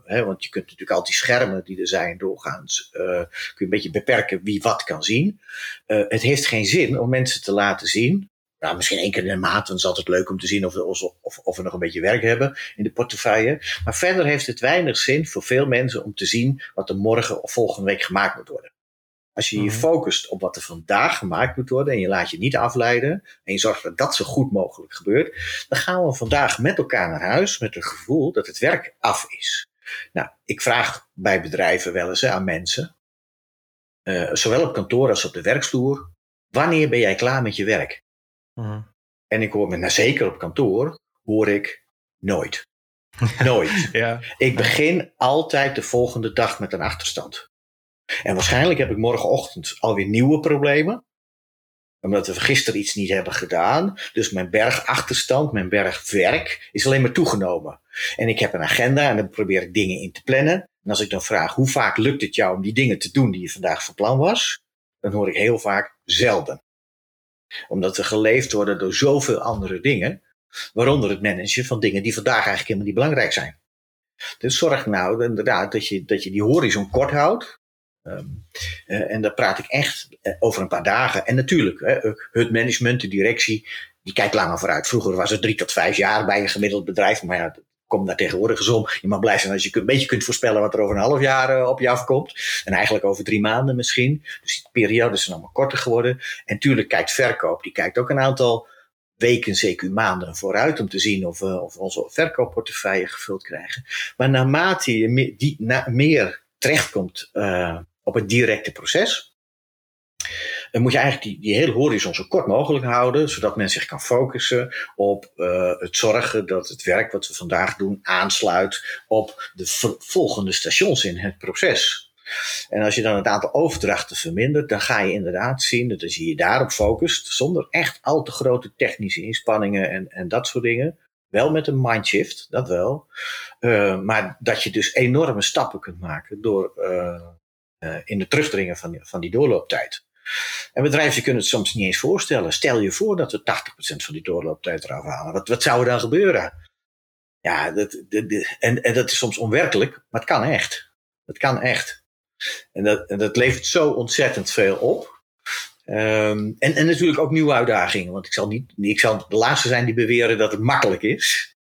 [SPEAKER 2] hè, want je kunt natuurlijk al die schermen die er zijn doorgaans, kun je een beetje beperken wie wat kan zien. het heeft geen zin om mensen te laten zien nou, misschien één keer in de maand, dan is het altijd leuk om te zien of, of, of we nog een beetje werk hebben in de portefeuille. Maar verder heeft het weinig zin voor veel mensen om te zien wat er morgen of volgende week gemaakt moet worden. Als je je mhm. focust op wat er vandaag gemaakt moet worden en je laat je niet afleiden en je zorgt dat dat zo goed mogelijk gebeurt, dan gaan we vandaag met elkaar naar huis met het gevoel dat het werk af is. Nou, ik vraag bij bedrijven wel eens aan mensen, uh, zowel op kantoor als op de werkvloer. Wanneer ben jij klaar met je werk? Mhm. En ik hoor me, nou zeker op kantoor, hoor ik nooit. Nooit. ja. Ik begin altijd de volgende dag met een achterstand. En waarschijnlijk heb ik morgenochtend alweer nieuwe problemen. Omdat we gisteren iets niet hebben gedaan. Dus mijn bergachterstand, mijn bergwerk is alleen maar toegenomen. En ik heb een agenda en dan probeer ik dingen in te plannen. En als ik dan vraag hoe vaak lukt het jou om die dingen te doen die je vandaag van plan was, dan hoor ik heel vaak zelden. Omdat we geleefd worden door zoveel andere dingen, waaronder het managen van dingen die vandaag eigenlijk helemaal niet belangrijk zijn. Dus zorg nou inderdaad dat je, dat je die horizon kort houdt. Ehm, eh, en daar praat ik echt eh, over een paar dagen. En natuurlijk, het management, de directie, die kijkt langer vooruit. Vroeger was het drie tot vijf jaar bij een gemiddeld bedrijf. Maar ja, komt daar tegenwoordig eens om. Je mag blij zijn als je een beetje kunt voorspellen wat er over een half jaar uh, op je afkomt. En eigenlijk over drie maanden misschien. Dus die periodes zijn allemaal korter geworden. En natuurlijk kijkt verkoop, die kijkt ook een aantal weken, zeker maanden vooruit om te zien of we of onze verkoopportefeuille gevuld krijgen. Maar naarmate je meer, die, na, meer terechtkomt uh, op het directe proces, dan moet je eigenlijk die, die hele horizon zo kort mogelijk houden, zodat men zich kan focussen op uh, het zorgen dat het werk wat we vandaag doen aansluit op de volgende stations in het proces. En als je dan het aantal overdrachten vermindert, dan ga je inderdaad zien dat als je je daarop focust, zonder echt al te grote technische inspanningen en, en dat soort dingen, wel met een mindshift, dat wel. Uh, maar dat je dus enorme stappen kunt maken door uh, in de terugdringen van, van die doorlooptijd. En bedrijven kunnen het soms niet eens voorstellen. Stel je voor dat we 80% van die doorlooptijd eraf halen. Wat, wat zou er dan gebeuren? Ja, dat, en, en dat is soms onwerkelijk, maar het kan echt. Het kan echt. En dat, dat levert zo ontzettend veel op. Um, en, en natuurlijk ook nieuwe uitdagingen. Want ik zal, niet, ik zal de laatste zijn die beweren dat het makkelijk is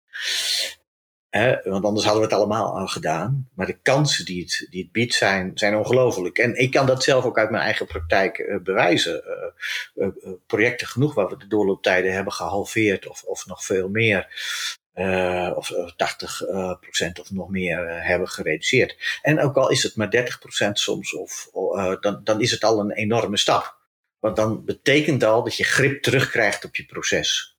[SPEAKER 2] want anders hadden we het allemaal al gedaan. Maar de kansen die het, die het biedt zijn, zijn ongelooflijk. En ik kan dat zelf ook uit mijn eigen praktijk uh, bewijzen. Uh, uh, projecten genoeg waar we de doorlooptijden hebben gehalveerd of, of nog veel meer. of 80 procent of nog meer hebben gereduceerd. En ook al is het maar 30 procent soms, of, dan, dan is het al een enorme stap. Want dan betekent al dat je grip terugkrijgt op je proces.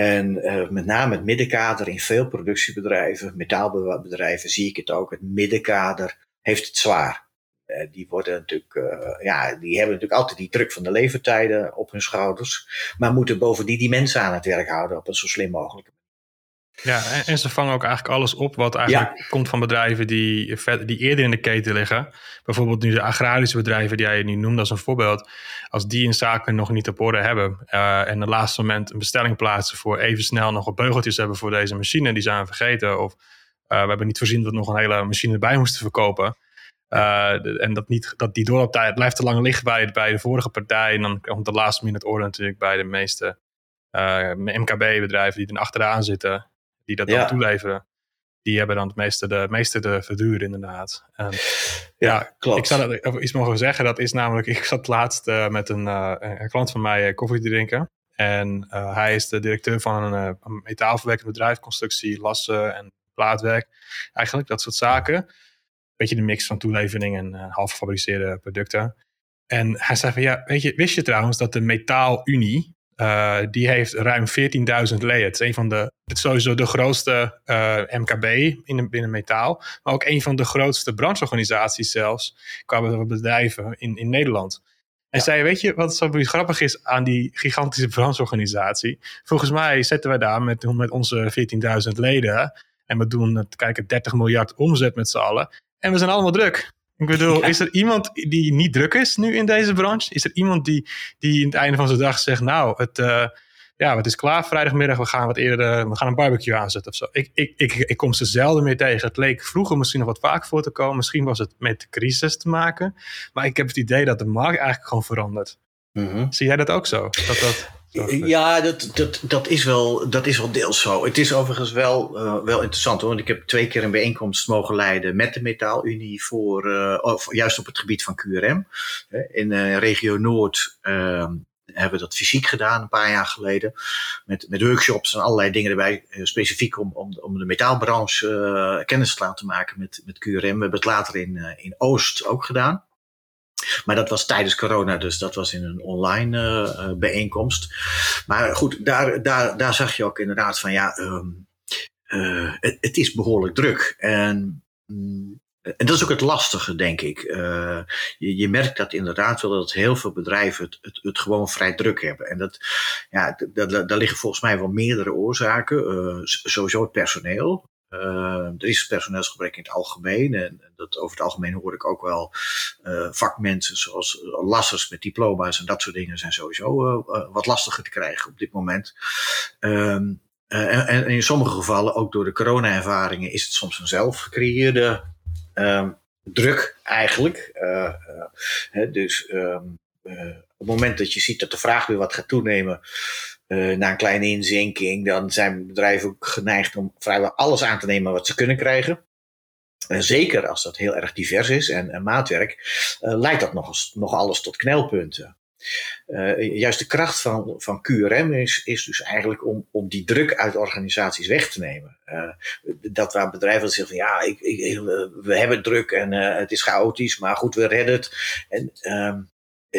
[SPEAKER 2] En uh, met name het middenkader in veel productiebedrijven, metaalbedrijven, zie ik het ook. Het middenkader heeft het zwaar. Uh, die worden natuurlijk, uh, ja, die hebben natuurlijk altijd die druk van de levertijden op hun schouders. Maar moeten bovendien die mensen aan het werk houden op een zo slim mogelijke
[SPEAKER 1] ja, en, ze vangen ook eigenlijk alles op wat eigenlijk komt van bedrijven die, die eerder in de keten liggen. Bijvoorbeeld nu de agrarische bedrijven die jij nu noemde als een voorbeeld. Als die in zaken nog niet op orde hebben uh, en op het laatste moment een bestelling plaatsen voor even snel nog wat beugeltjes hebben voor deze machine, die zijn we vergeten. Of uh, we hebben niet voorzien dat we nog een hele machine erbij moesten verkopen. Uh, en dat, niet, dat die doorlooptijd blijft te lang liggen bij, bij de vorige partij. En dan komt de laatste minute orde natuurlijk bij de meeste MKB-bedrijven die er achteraan zitten die dat dan toeleveren, die hebben dan het meeste de, meeste de verduur inderdaad. En, ja, klopt. Ik zou er iets mogen zeggen. Dat is namelijk, ik zat laatst uh, met een, uh, een, klant van mij uh, koffie te drinken. En hij is de directeur van een, een metaalverwerkend bedrijf, constructie, lassen en plaatwerk. Eigenlijk dat soort zaken. Beetje de mix van toelevering en half gefabriceerde producten. En hij zei van ja, weet je, wist je trouwens dat de Metaalunie, uh, die heeft ruim 14.000 leden. Een van de, het is sowieso de grootste uh, MKB in, binnen metaal. Maar ook een van de grootste brancheorganisaties zelfs. Qua bedrijven in, in Nederland. En ja. zei, weet je wat zo grappig is aan die gigantische brancheorganisatie? Volgens mij zetten wij daar met, met onze 14.000 leden. En we doen kijken, 30 miljard omzet met z'n allen. En we zijn allemaal druk. Ik bedoel, is er iemand die niet druk is nu in deze branche? Is er iemand die, die in het einde van zijn dag zegt, nou, het, uh, ja, het is klaar vrijdagmiddag, we gaan wat eerder, uh, we gaan een barbecue aanzetten of zo. Ik, ik, ik, ik kom ze zelden meer tegen. Het leek vroeger misschien nog wat vaak voor te komen. Misschien was het met de crisis te maken. Maar ik heb het idee dat de markt eigenlijk gewoon verandert. Mm -hmm. Zie jij dat ook zo? Dat dat...
[SPEAKER 2] Ja, dat, dat, dat, is wel, dat is wel deels zo. Het is overigens wel, uh, wel interessant hoor. Want ik heb twee keer een bijeenkomst mogen leiden met de Metaalunie voor, uh, juist op het gebied van QRM. In uh, regio Noord ehm, hebben we dat fysiek gedaan een paar jaar geleden. Met, met workshops en allerlei dingen erbij. specifiek om, om, om de metaalbranche kennis te laten maken met, met QRM. We hebben het later in, in Oost ook gedaan. Maar dat was tijdens corona, dus dat was in een online bijeenkomst. Maar goed, daar, daar, daar zag je ook inderdaad van ja, ehm, het, het, is behoorlijk druk. En mm, en dat is ook het lastige, denk ik. Je, je, merkt dat inderdaad wel dat heel veel bedrijven het, het, gewoon vrij druk hebben. En dat, ja, daar liggen volgens mij wel meerdere oorzaken. Sowieso het personeel. Uh, er is personeelsgebrek in het algemeen. En dat over het algemeen hoor ik ook wel vakmensen zoals lassers met diploma's en dat soort dingen zijn sowieso wat lastiger te krijgen op dit moment. Um, en, en, in sommige gevallen, ook door de corona-ervaringen, is het soms een zelf gecreëerde Ehm, druk eigenlijk. Uh, dus op het moment dat je ziet dat de vraag weer wat gaat toenemen, na een kleine inzinking, dan zijn bedrijven ook geneigd om vrijwel alles aan te nemen wat ze kunnen krijgen. zeker als dat heel erg divers is en, en maatwerk, leidt dat nog, nog alles tot knelpunten. Uh, juist de kracht van, van QRM is, is dus eigenlijk om, om die druk uit organisaties weg te nemen. Uh, dat waar bedrijven zeggen van ja, ik, ik, we hebben druk en uh, het is chaotisch, maar goed, we redden het. En ehm,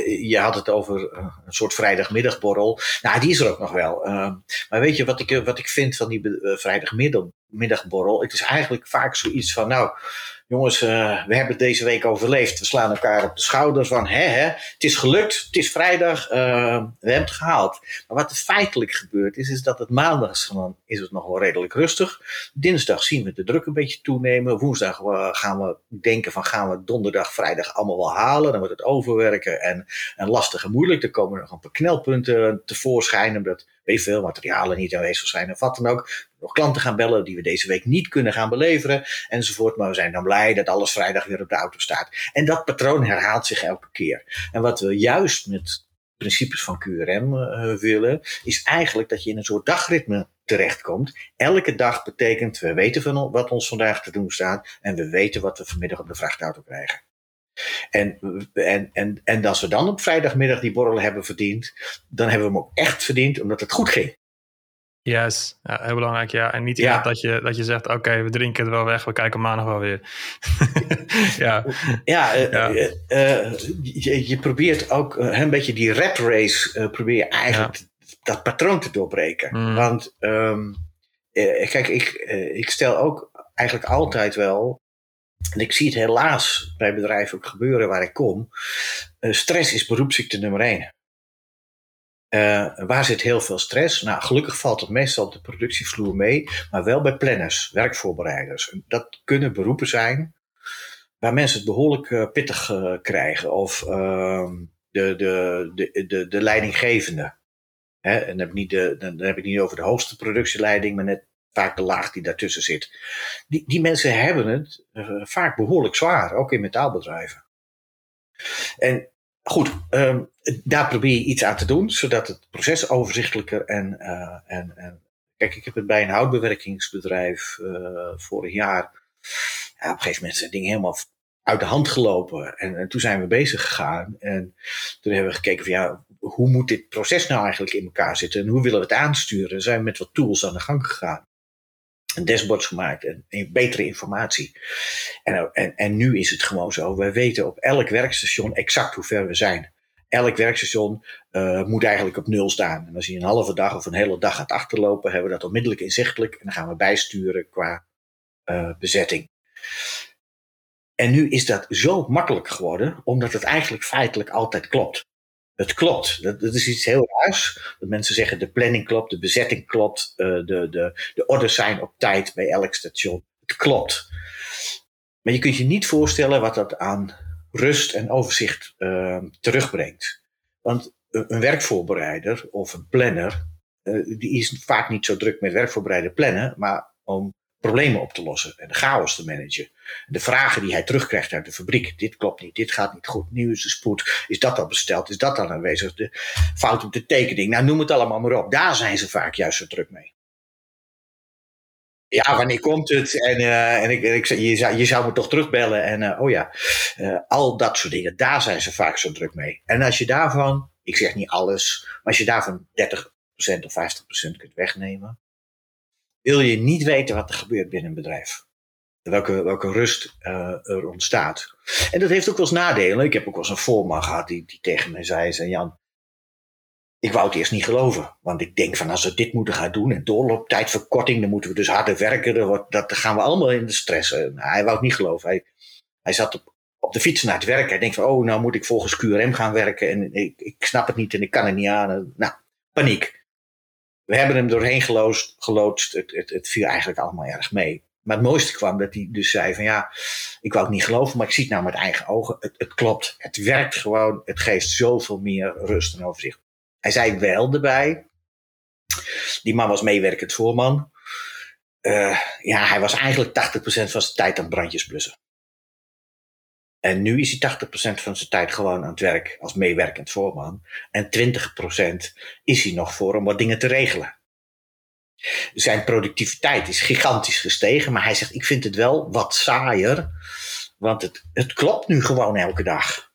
[SPEAKER 2] je had het over een soort vrijdagmiddagborrel. Nou, die is er ook nog wel. Ehm, maar weet je wat ik, wat ik vind van die vrijdagmiddagborrel? Het is eigenlijk vaak zoiets van nou jongens, uh, we hebben deze week overleefd. We slaan elkaar op de schouder van, hè, hè, het is gelukt, het is vrijdag, uh, we hebben het gehaald. Maar wat er feitelijk gebeurt is, is dat het maandag is het nog wel redelijk rustig. Dinsdag zien we de druk een beetje toenemen. Woensdag uh, gaan we denken van, gaan we donderdag, vrijdag allemaal wel halen. Dan wordt het overwerken en, en lastig en moeilijk. Er komen nog een paar knelpunten tevoorschijn, omdat veel, materialen niet aanwezig zijn of wat dan ook. Nog klanten gaan bellen die we deze week niet kunnen gaan beleveren enzovoort. Maar we zijn dan blij dat alles vrijdag weer op de auto staat. En dat patroon herhaalt zich elke keer. En wat we juist met principes van QRM eh, willen, is eigenlijk dat je in een soort dagritme terechtkomt. Elke dag betekent we weten van wat ons vandaag te doen staat en we weten wat we vanmiddag op de vrachtauto krijgen. En, en, en, en als we dan op vrijdagmiddag die borrel hebben verdiend, dan hebben we hem ook echt verdiend omdat het goed ging.
[SPEAKER 1] Yes, ja, heel belangrijk, ja. En niet ja. dat, je, dat je zegt, oké, we drinken het wel weg, we kijken maandag wel weer.
[SPEAKER 2] ja, ja, uh, ja. Uh, uh, je, je, probeert ook een beetje die rat race, probeer je eigenlijk dat patroon te doorbreken. Mm. Want um, kijk, ik, ik stel ook eigenlijk altijd wel en ik zie het helaas bij bedrijven ook gebeuren waar ik kom. Uh, stress is beroepsziekte nummer één. Uh, waar zit heel veel stress? Nou, gelukkig valt het meestal op de productievloer mee, maar wel bij planners, werkvoorbereiders. Dat kunnen beroepen zijn waar mensen het behoorlijk uh, pittig krijgen. Of ehm, de, de, de, de, de leidinggevende. Hè? En dan heb, ik niet dan heb ik niet over de hoogste productieleiding, maar net vaak de laag die daartussen zit. Die, die mensen hebben het uh, vaak behoorlijk zwaar, ook in metaalbedrijven. En goed, um, daar probeer je iets aan te doen, zodat het proces overzichtelijker en, uh, en, en kijk, ik heb het bij een houtbewerkingsbedrijf uh, vorig jaar. Ja, op een gegeven moment zijn dingen helemaal uit de hand gelopen. En, en, toen zijn we bezig gegaan. En toen hebben we gekeken van ja, hoe moet dit proces nou eigenlijk in elkaar zitten? En hoe willen we het aansturen? En zijn we met wat tools aan de gang gegaan dashboards gemaakt en, betere informatie. En, en, en nu is het gewoon zo, we weten op elk werkstation exact hoe ver we zijn. Elk werkstation uh, moet eigenlijk op nul staan. En als je een halve dag of een hele dag gaat achterlopen, hebben we dat onmiddellijk inzichtelijk en dan gaan we bijsturen qua uh, bezetting. En nu is dat zo makkelijk geworden, omdat het eigenlijk feitelijk altijd klopt. Het klopt. Dat, is iets heel raars. Dat mensen zeggen de planning klopt, de bezetting klopt, uh, de, de, de orders zijn op tijd bij elk station. Het klopt. Maar je kunt je niet voorstellen wat dat aan rust en overzicht uh, terugbrengt. Want een, werkvoorbereider of een planner, uh, die is vaak niet zo druk met werkvoorbereiden plannen, maar om problemen op te lossen en de chaos te managen. De vragen die hij terugkrijgt uit de fabriek. Dit klopt niet, dit gaat niet goed, nu is de spoed. Is dat al besteld, is dat al aanwezig? De fout op de tekening, nou noem het allemaal maar op. Daar zijn ze vaak juist zo druk mee. Ja, wanneer komt het? En, uh, en ik, ik, je, zou, je zou me toch terugbellen. En uh, oh ja, uh, al dat soort dingen. Daar zijn ze vaak zo druk mee. En als je daarvan, ik zeg niet alles, maar als je daarvan 30% of 50% kunt wegnemen, wil je niet weten wat er gebeurt binnen een bedrijf. welke, welke rust uh, er ontstaat. En dat heeft ook wel eens nadelen. Ik heb ook wel eens een voorman gehad die, die tegen mij zei, zei Jan, ik wou het eerst niet geloven. Want ik denk van als we dit moeten gaan doen en doorlooptijdverkorting, dan moeten we dus harder werken. Dan, dat, gaan we allemaal in de stress. Hij wou het niet geloven. Hij, hij zat op, op de fiets naar het werk. Hij denkt van, oh, nou moet ik volgens QRM gaan werken. En ik, ik snap het niet en ik kan het niet aan. Nou, paniek. We hebben hem doorheen geloosd, geloodst. Het, het, het viel eigenlijk allemaal erg mee. Maar het mooiste kwam dat hij dus zei van ja, ik wou het niet geloven, maar ik zie het nou met eigen ogen. Het, het klopt. Het werkt gewoon. Het geeft zoveel meer rust en overzicht. Hij zei wel erbij. Die man was meewerkend voorman. Uh, ja, hij was eigenlijk 80% van zijn tijd aan brandjes blussen. En nu is hij 80% van zijn tijd gewoon aan het werk als meewerkend voorman. En 20% is hij nog voor om wat dingen te regelen. Zijn productiviteit is gigantisch gestegen, maar hij zegt: Ik vind het wel wat saaier, want het, het klopt nu gewoon elke dag.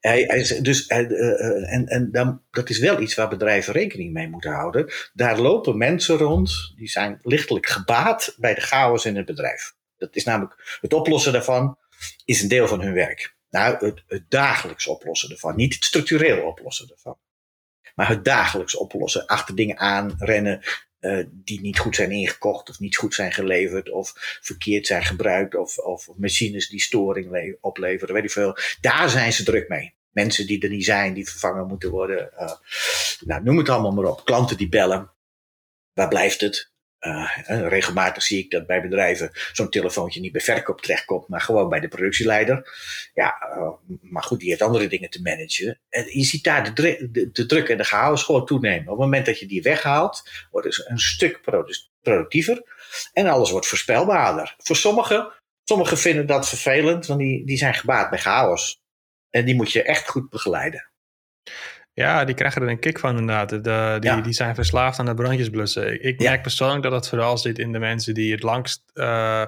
[SPEAKER 2] Hij, hij, dus, uh, en en dan, dat is wel iets waar bedrijven rekening mee moeten houden. Daar lopen mensen rond die zijn lichtelijk gebaat bij de chaos in het bedrijf. Dat is namelijk het oplossen daarvan is een deel van hun werk. Nou, het, het dagelijks oplossen ervan, niet het structureel oplossen ervan. Maar het dagelijks oplossen, achter dingen aan rennen, uh, die niet goed zijn ingekocht of niet goed zijn geleverd of verkeerd zijn gebruikt of, of machines die storing opleveren, weet ik veel. Daar zijn ze druk mee. Mensen die er niet zijn, die vervangen moeten worden. Uh, nou, noem het allemaal maar op. Klanten die bellen. Waar blijft het? Uh, regelmatig zie ik dat bij bedrijven zo'n telefoontje niet bij verkoop terechtkomt, maar gewoon bij de productieleider. Ja, uh, maar goed, die heeft andere dingen te managen. En je ziet daar de druk en de chaos gewoon toenemen. Op het moment dat je die weghaalt, wordt het een stuk productiever en alles wordt voorspelbaarder. Voor sommigen, sommigen vinden dat vervelend, want die, die zijn gebaat bij chaos. En die moet je echt goed begeleiden.
[SPEAKER 1] Ja, die krijgen er een kick van inderdaad. De, die, die zijn verslaafd aan de brandjes blussen. Ik merk persoonlijk dat dat vooral zit in de mensen die het langst uh,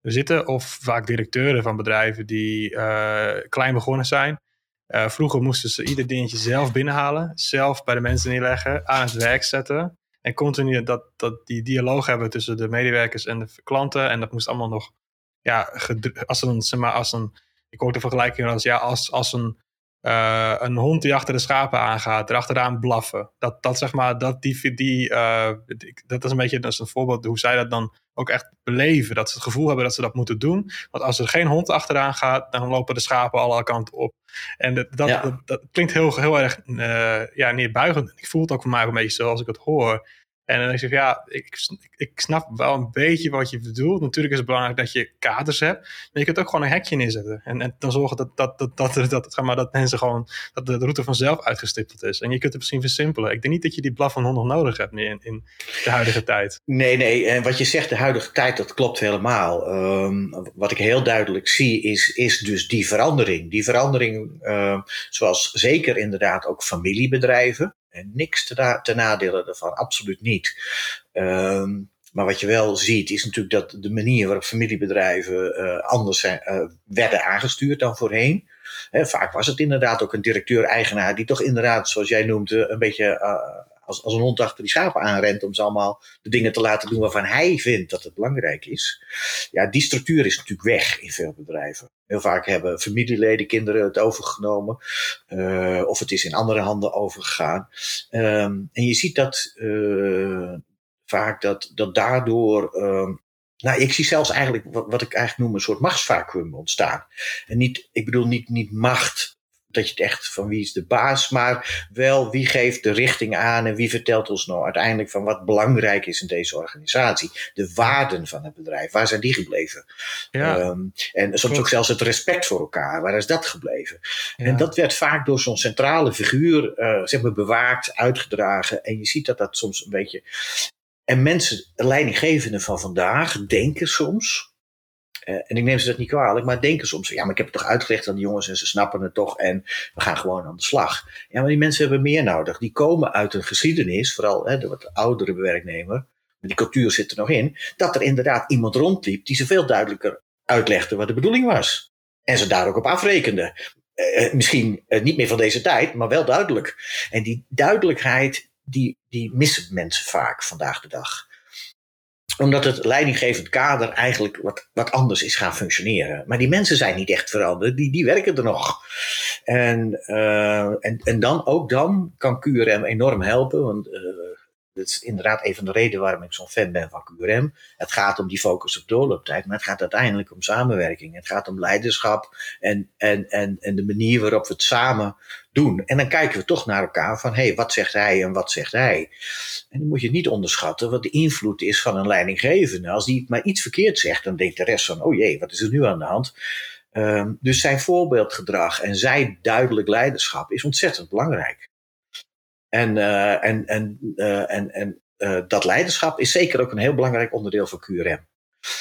[SPEAKER 1] zitten. Of vaak directeuren van bedrijven die uh, klein begonnen zijn. Uh, vroeger moesten ze ieder dingetje zelf binnenhalen. Zelf bij de mensen neerleggen. Aan het werk zetten. En continu dat, dat die dialoog hebben tussen de medewerkers en de klanten. En dat moest allemaal nog... Ja, als een, zeg maar, als een... Ik hoor de vergelijking als, ja, als, als een uh, een hond die achter de schapen aangaat, erachteraan blaffen. Dat, dat zeg maar, dat, die, die, uh, dat is een beetje dat is een voorbeeld hoe zij dat dan ook echt beleven. Dat ze het gevoel hebben dat ze dat moeten doen. Want als er geen hond achteraan gaat, dan lopen de schapen alle kanten op. En dat, dat, dat, klinkt heel, heel erg uh, ja, neerbuigend. Ik voel het ook voor mij een beetje zo als ik het hoor. En dan zeg ja, ik, ik snap wel een beetje wat je bedoelt. Natuurlijk is het belangrijk dat je kaders hebt. Maar je kunt ook gewoon een hekje neerzetten. En, en dan zorgen dat, dat, dat, dat, dat, maar, dat mensen gewoon, dat de route vanzelf uitgestippeld is. En je kunt het misschien versimpelen. Ik denk niet dat je die blaf van nog nodig hebt in, in de huidige tijd.
[SPEAKER 2] Nee, nee. En wat je zegt, de huidige tijd, dat klopt helemaal. Um, wat ik heel duidelijk zie, is, is dus die verandering. Die verandering, uh, zoals zeker inderdaad ook familiebedrijven. En niks te, te nadelen daarvan, absoluut niet. Um, maar wat je wel ziet, is natuurlijk dat de manier waarop familiebedrijven uh, anders uh, werden aangestuurd dan voorheen. He, vaak was het inderdaad ook een directeur-eigenaar die toch inderdaad, zoals jij noemt, een beetje uh, als, als een hond achter die schapen aanrent om ze allemaal de dingen te laten doen waarvan hij vindt dat het belangrijk is. Ja, die structuur is natuurlijk weg in veel bedrijven. Heel vaak hebben familieleden, kinderen het overgenomen. Uh, of het is in andere handen overgegaan. Um, en je ziet dat uh, vaak dat, dat daardoor. Um, nou, ik zie zelfs eigenlijk wat, wat ik eigenlijk noem een soort machtsvacuum ontstaan. En niet, ik bedoel niet, niet macht dat je het echt van wie is de baas, maar wel wie geeft de richting aan en wie vertelt ons nou uiteindelijk van wat belangrijk is in deze organisatie. De waarden van het bedrijf, waar zijn die gebleven? Ja. Um, en soms ook zelfs het respect voor elkaar, waar is dat gebleven? Ja. En dat werd vaak door zo'n centrale figuur uh, zeg maar bewaakt, uitgedragen. En je ziet dat dat soms een beetje. En mensen, leidinggevenden van vandaag, denken soms en ik neem ze dat niet kwalijk, maar denken soms: ja, maar ik heb het toch uitgelegd aan de jongens en ze snappen het toch en we gaan gewoon aan de slag. Ja, maar die mensen hebben meer nodig. Die komen uit een geschiedenis, vooral hè, de wat oudere werknemer, die cultuur zit er nog in, dat er inderdaad iemand rondliep die ze veel duidelijker uitlegde wat de bedoeling was. En ze daar ook op afrekende. Uh, misschien uh, niet meer van deze tijd, maar wel duidelijk. En die duidelijkheid, die, die missen mensen vaak vandaag de dag. Omdat het leidinggevend kader eigenlijk wat, wat anders is gaan functioneren. Maar die mensen zijn niet echt veranderd, die, die werken er nog. En, uh, en, en dan, ook dan kan QRM enorm helpen, want uh, dat is inderdaad een van de redenen waarom ik zo'n fan ben van QRM. Het gaat om die focus op doorlooptijd, maar het gaat uiteindelijk om samenwerking. Het gaat om leiderschap en, en, en, en de manier waarop we het samen doen. En dan kijken we toch naar elkaar van, hé, hey, wat zegt hij en wat zegt hij? En dan moet je niet onderschatten wat de invloed is van een leidinggevende. Als die maar iets verkeerd zegt, dan denkt de rest van, oh jee, wat is er nu aan de hand? Um, dus zijn voorbeeldgedrag en zijn duidelijk leiderschap is ontzettend belangrijk. En, uh, en, en, uh, en, en uh, dat leiderschap is zeker ook een heel belangrijk onderdeel van QRM.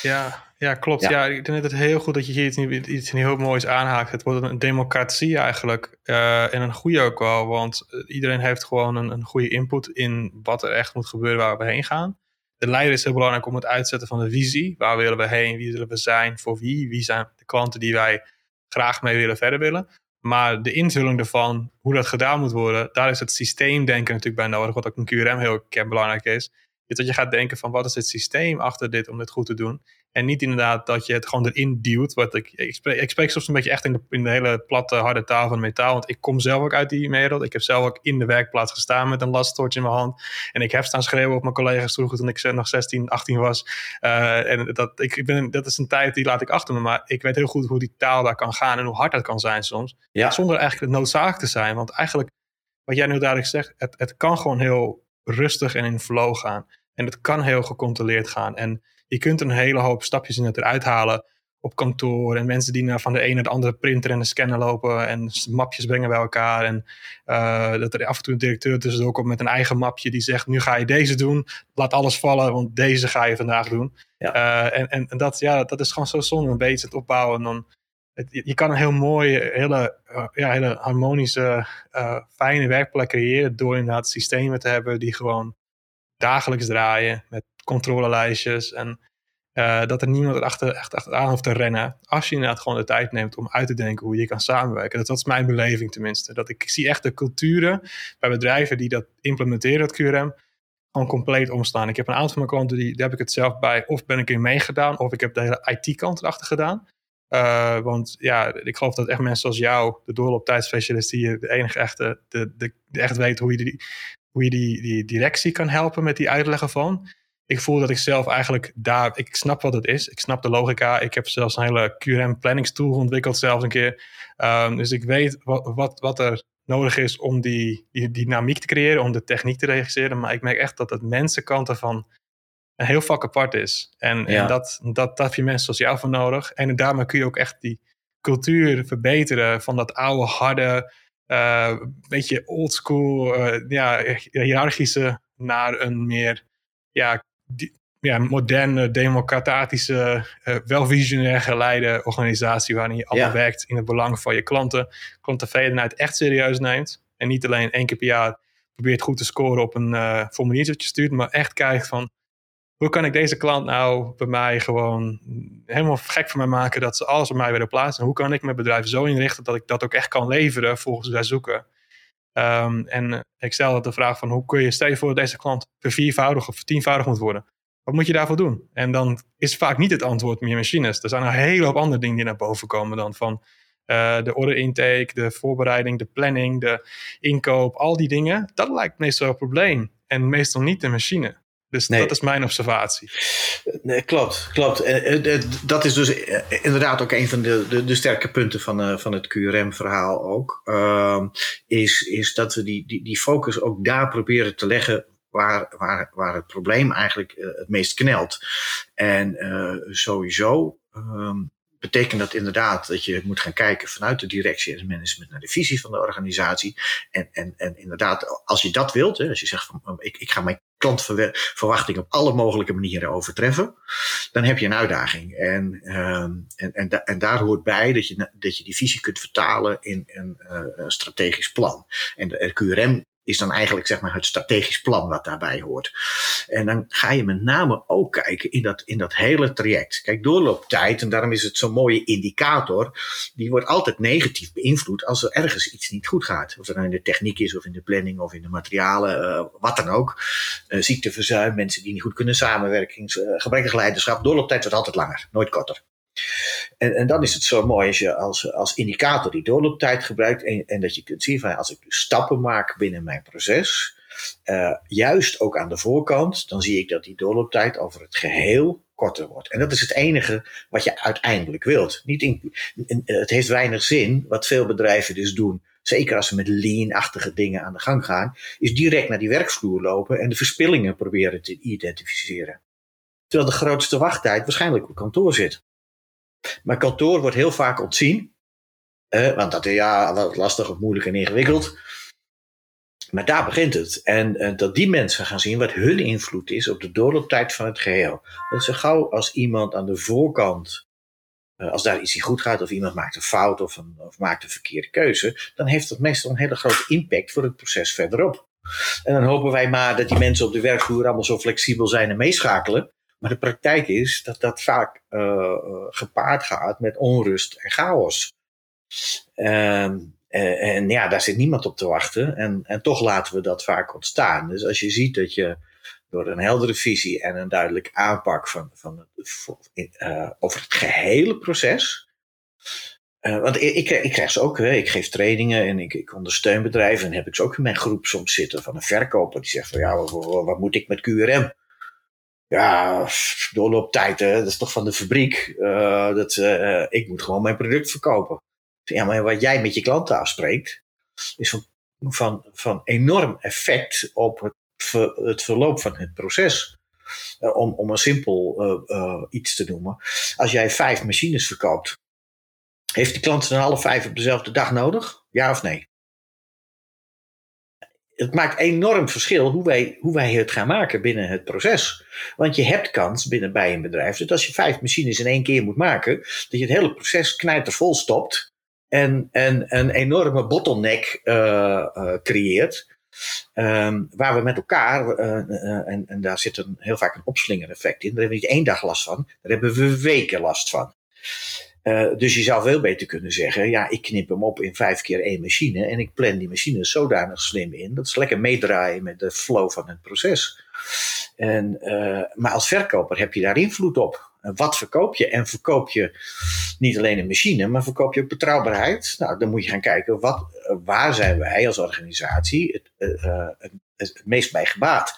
[SPEAKER 1] Ja, ja klopt. Ja. ja ik denk dat het heel goed dat je hier iets, iets heel moois aanhaakt. Het wordt een democratie eigenlijk. en een goede ook wel, want iedereen heeft gewoon een, een goede input in wat er echt moet gebeuren waar we heen gaan. De leider is heel belangrijk om het uitzetten van de visie. Waar willen we heen? Wie willen we zijn? Voor wie? Wie zijn de klanten die wij graag mee willen verder willen? Maar de invulling ervan, hoe dat gedaan moet worden, daar is het systeemdenken natuurlijk bij nodig, wat ook een QRM heel belangrijk is. Is dat je gaat denken van wat is het systeem achter dit om dit goed te doen. En niet inderdaad dat je het gewoon erin duwt. Wat ik, ik, spreek, ik spreek soms een beetje echt in de, in de hele platte, harde taal van metaal. Want ik kom zelf ook uit die wereld. Ik heb zelf ook in de werkplaats gestaan met een lasttoortje in mijn hand. En ik heb staan schreeuwen op mijn collega's toen ik nog 16, 18 was. Uh, en dat, ik, ik ben, dat is een tijd die laat ik achter me. Maar ik weet heel goed hoe die taal daar kan gaan en hoe hard dat kan zijn soms. Ja. Zonder eigenlijk noodzakelijk te zijn. Want eigenlijk, wat jij nu duidelijk zegt, het, het kan gewoon heel rustig en in flow gaan. En het kan heel gecontroleerd gaan. En je kunt een hele hoop stapjes in het eruit halen op kantoor. En mensen die naar van de ene naar de andere printer en de scanner lopen. En mapjes brengen bij elkaar. En uh, dat er af en toe een directeur tussendoor komt met een eigen mapje. Die zegt, nu ga je deze doen. Laat alles vallen, want deze ga je vandaag doen. Ja. Uh, en, en, en, dat, ja, dat is gewoon zo zonde. Een beetje het opbouwen. En dan, het, je kan een heel mooie, hele, uh, ja, hele harmonische, fijne werkplek creëren. Door inderdaad systemen te hebben die gewoon dagelijks draaien met controlelijstjes en uh, dat er niemand er achter, echt achteraan hoeft te rennen. Als je inderdaad gewoon de tijd neemt om uit te denken hoe je kan samenwerken. Dat, dat is mijn beleving tenminste. Dat ik, zie echt de culturen bij bedrijven die dat implementeren, dat QRM, gewoon compleet omstaan. Ik heb een aantal van mijn klanten, die, daar heb ik het zelf bij. Of ben ik in meegedaan, of ik heb de hele IT-kant erachter gedaan. Uh, want ja, ik geloof dat echt mensen zoals jou, de doorlooptijdspecialist, die de enige echte, de, de echt weet hoe je die, hoe je die, die directie kan helpen met die uitleggen van. Ik voel dat ik zelf eigenlijk daar, ik snap wat het is. Ik snap de logica. Ik heb zelfs een hele QRM planningstool ontwikkeld zelfs een keer. Um, dus ik weet wat, wat, wat er nodig is om die, die, dynamiek te creëren, om de techniek te registreren. Maar ik merk echt dat het mensenkant ervan een heel vak apart is. En, en dat, dat, dat heb je mensen zoals jou voor nodig. En daarmee kun je ook echt die cultuur verbeteren van dat oude, harde, uh, beetje oldschool, uh, ja, hiërarchische naar een meer ja, ja, moderne, democratische, uh, wel visionair geleide organisatie waarin je allemaal werkt in het belang van je klanten. Klanttevredenheid echt serieus neemt. En niet alleen één keer per jaar probeert goed te scoren op een uh, formuliertje dat je stuurt, maar echt kijkt van hoe kan ik deze klant nou bij mij gewoon helemaal gek voor mij maken dat ze alles bij mij willen plaatsen? En hoe kan ik mijn bedrijf zo inrichten dat ik dat ook echt kan leveren volgens zij zoeken? Um, en ik stel dat de vraag van hoe kun je, stel je voor dat deze klant verviervoudig of tienvoudig moet worden. Wat moet je daarvoor doen? En dan is vaak niet het antwoord meer machines. Er zijn een hele hoop andere dingen die naar boven komen dan van uh, de order intake, de voorbereiding, de planning, de inkoop, al die dingen. Dat lijkt meestal een probleem. En meestal niet de machine. Dus dat is mijn observatie.
[SPEAKER 2] Nee, klopt, klopt. En, dat is dus eh, inderdaad ook een van de, de, de sterke punten van, van het QRM-verhaal ook. Uh, is, is dat we die, die, die focus ook daar proberen te leggen waar, waar, waar het probleem eigenlijk het meest knelt. En sowieso um, betekent dat inderdaad dat je moet gaan kijken vanuit de directie en het management naar de visie van de organisatie. En, en, en inderdaad, als je dat wilt, hè, als je zegt van oh, ik, ik ga mijn klantverwachting op alle mogelijke manieren overtreffen, dan heb je een uitdaging. En, uh, en, en, en, daar hoort bij dat je, dat je die visie kunt vertalen in een uh, strategisch plan. En de QRM is dan eigenlijk zeg maar het strategisch plan wat daarbij hoort. En dan ga je met name ook kijken in dat, in dat hele traject. Kijk, doorlooptijd, en daarom is het zo'n mooie indicator, die wordt altijd negatief beïnvloed als er ergens iets niet goed gaat. Of het nou in de techniek is, of in de planning, of in de materialen, uh, wat dan ook. Uh, ziekteverzuim, mensen die niet goed kunnen samenwerken, uh, gebrekkig leiderschap. Doorlooptijd wordt altijd langer, nooit korter. En, en dan is het zo mooi als je als, als indicator die doorlooptijd gebruikt en, en dat je kunt zien van als ik stappen maak binnen mijn proces, uh, juist ook aan de voorkant, dan zie ik dat die doorlooptijd over het geheel korter wordt. En dat is het enige wat je uiteindelijk wilt. Niet in, in, het heeft weinig zin, wat veel bedrijven dus doen, zeker als ze met lean-achtige dingen aan de gang gaan, is direct naar die werkvloer lopen en de verspillingen proberen te identificeren. Terwijl de grootste wachttijd waarschijnlijk op kantoor zit. Maar kantoor wordt heel vaak ontzien. Eh, want dat is ja, wat lastig of moeilijk en ingewikkeld. Maar daar begint het. En uh, dat die mensen gaan zien wat hun invloed is op de doorlooptijd van het geheel. Dat zo gauw als iemand aan de voorkant, uh, als daar iets niet goed gaat, of iemand maakt een fout of, een, of maakt een verkeerde keuze, dan heeft dat meestal een hele grote impact voor het proces verderop. En dan hopen wij maar dat die mensen op de werkvloer allemaal zo flexibel zijn en meeschakelen. Maar de praktijk is dat dat vaak uh, gepaard gaat met onrust en chaos. Um, en, en ja, daar zit niemand op te wachten. En, en toch laten we dat vaak ontstaan. Dus als je ziet dat je door een heldere visie en een duidelijk aanpak van, van uh, over het gehele proces. Want ik, ik, krijg ze ook, hè. ik geef trainingen en ik, ik ondersteun bedrijven. En heb ik ze ook in mijn groep soms zitten van een verkoper die zegt van ja, wat, wat moet ik met QRM? Ja, doorlooptijd, hè? dat is toch van de fabriek. Uh, dat, uh, ik moet gewoon mijn product verkopen. Ja, maar wat jij met je klanten afspreekt, is van, van, van enorm effect op het, het verloop van het proces. Uh, om, om een simpel iets te noemen. Als jij vijf machines verkoopt, heeft de klant dan alle vijf op dezelfde dag nodig? Ja of nee? Het maakt enorm verschil hoe wij, hoe wij het gaan maken binnen het proces. Want je hebt kans binnen bij een bedrijf dat als je vijf machines in één keer moet maken, dat je het hele proces knijtervol stopt en, en een enorme bottleneck uh, uh, creëert. Um, waar we met elkaar, uh, en, en daar zit een, heel vaak een opslingereffect in, daar hebben we niet één dag last van, daar hebben we weken last van. Uh, dus je zou veel beter kunnen zeggen, ja, ik knip hem op in vijf keer één machine en ik plan die machine zodanig slim in dat ze lekker meedraaien met de flow van het proces. En, uh, maar als verkoper heb je daar invloed op. Wat verkoop je? En verkoop je niet alleen een machine, maar verkoop je ook betrouwbaarheid? Nou, dan moet je gaan kijken, wat, waar zijn wij als organisatie het, het, meest bij gebaat?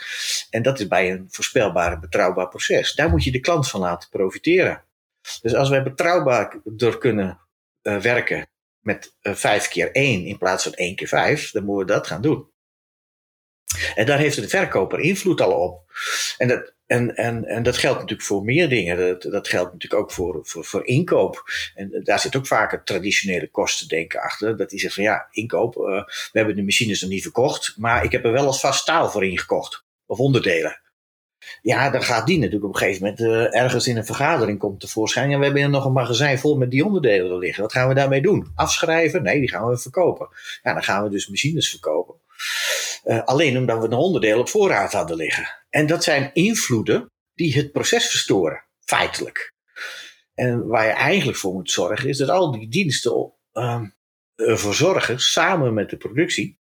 [SPEAKER 2] En dat is bij een voorspelbaar betrouwbaar proces. Daar moet je de klant van laten profiteren. Dus als wij betrouwbaar door kunnen uh, werken met uh, vijf keer één in plaats van één keer vijf, dan moeten we dat gaan doen. En daar heeft de verkoper invloed al op. En dat, en, en, en dat geldt natuurlijk voor meer dingen. Dat, dat geldt natuurlijk ook voor, voor, voor inkoop. En daar zit ook vaak het traditionele kostendenken achter. Dat die zegt van ja, inkoop, uh, we hebben de machines nog niet verkocht, maar ik heb er wel als vast staal voor ingekocht. Of onderdelen. Ja, dan gaat die natuurlijk op een gegeven moment uh, ergens in een vergadering komt tevoorschijn. En we hebben hier nog een magazijn vol met die onderdelen liggen. Wat gaan we daarmee doen? Afschrijven? Nee, die gaan we verkopen. Ja, dan gaan we dus machines verkopen. Uh, alleen omdat we een onderdeel op voorraad hadden liggen. En dat zijn invloeden die het proces verstoren, feitelijk. En waar je eigenlijk voor moet zorgen, is dat al die diensten uh, ervoor zorgen, samen met de productie,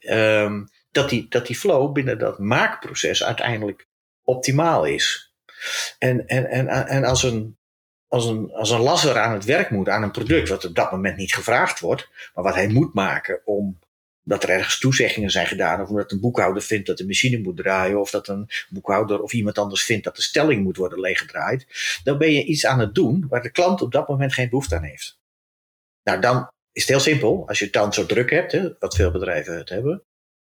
[SPEAKER 2] um, dat die, dat die flow binnen dat maakproces uiteindelijk optimaal is. En, en, en, en als, een, als, een, als een lasser aan het werk moet aan een product wat op dat moment niet gevraagd wordt, maar wat hij moet maken om dat er ergens toezeggingen zijn gedaan, of omdat een boekhouder vindt dat de machine moet draaien, of dat een boekhouder of iemand anders vindt dat de stelling moet worden leeggedraaid, dan ben je iets aan het doen waar de klant op dat moment geen behoefte aan heeft. Nou, dan is het heel simpel. Als je het dan zo druk hebt, hè, wat veel bedrijven het hebben,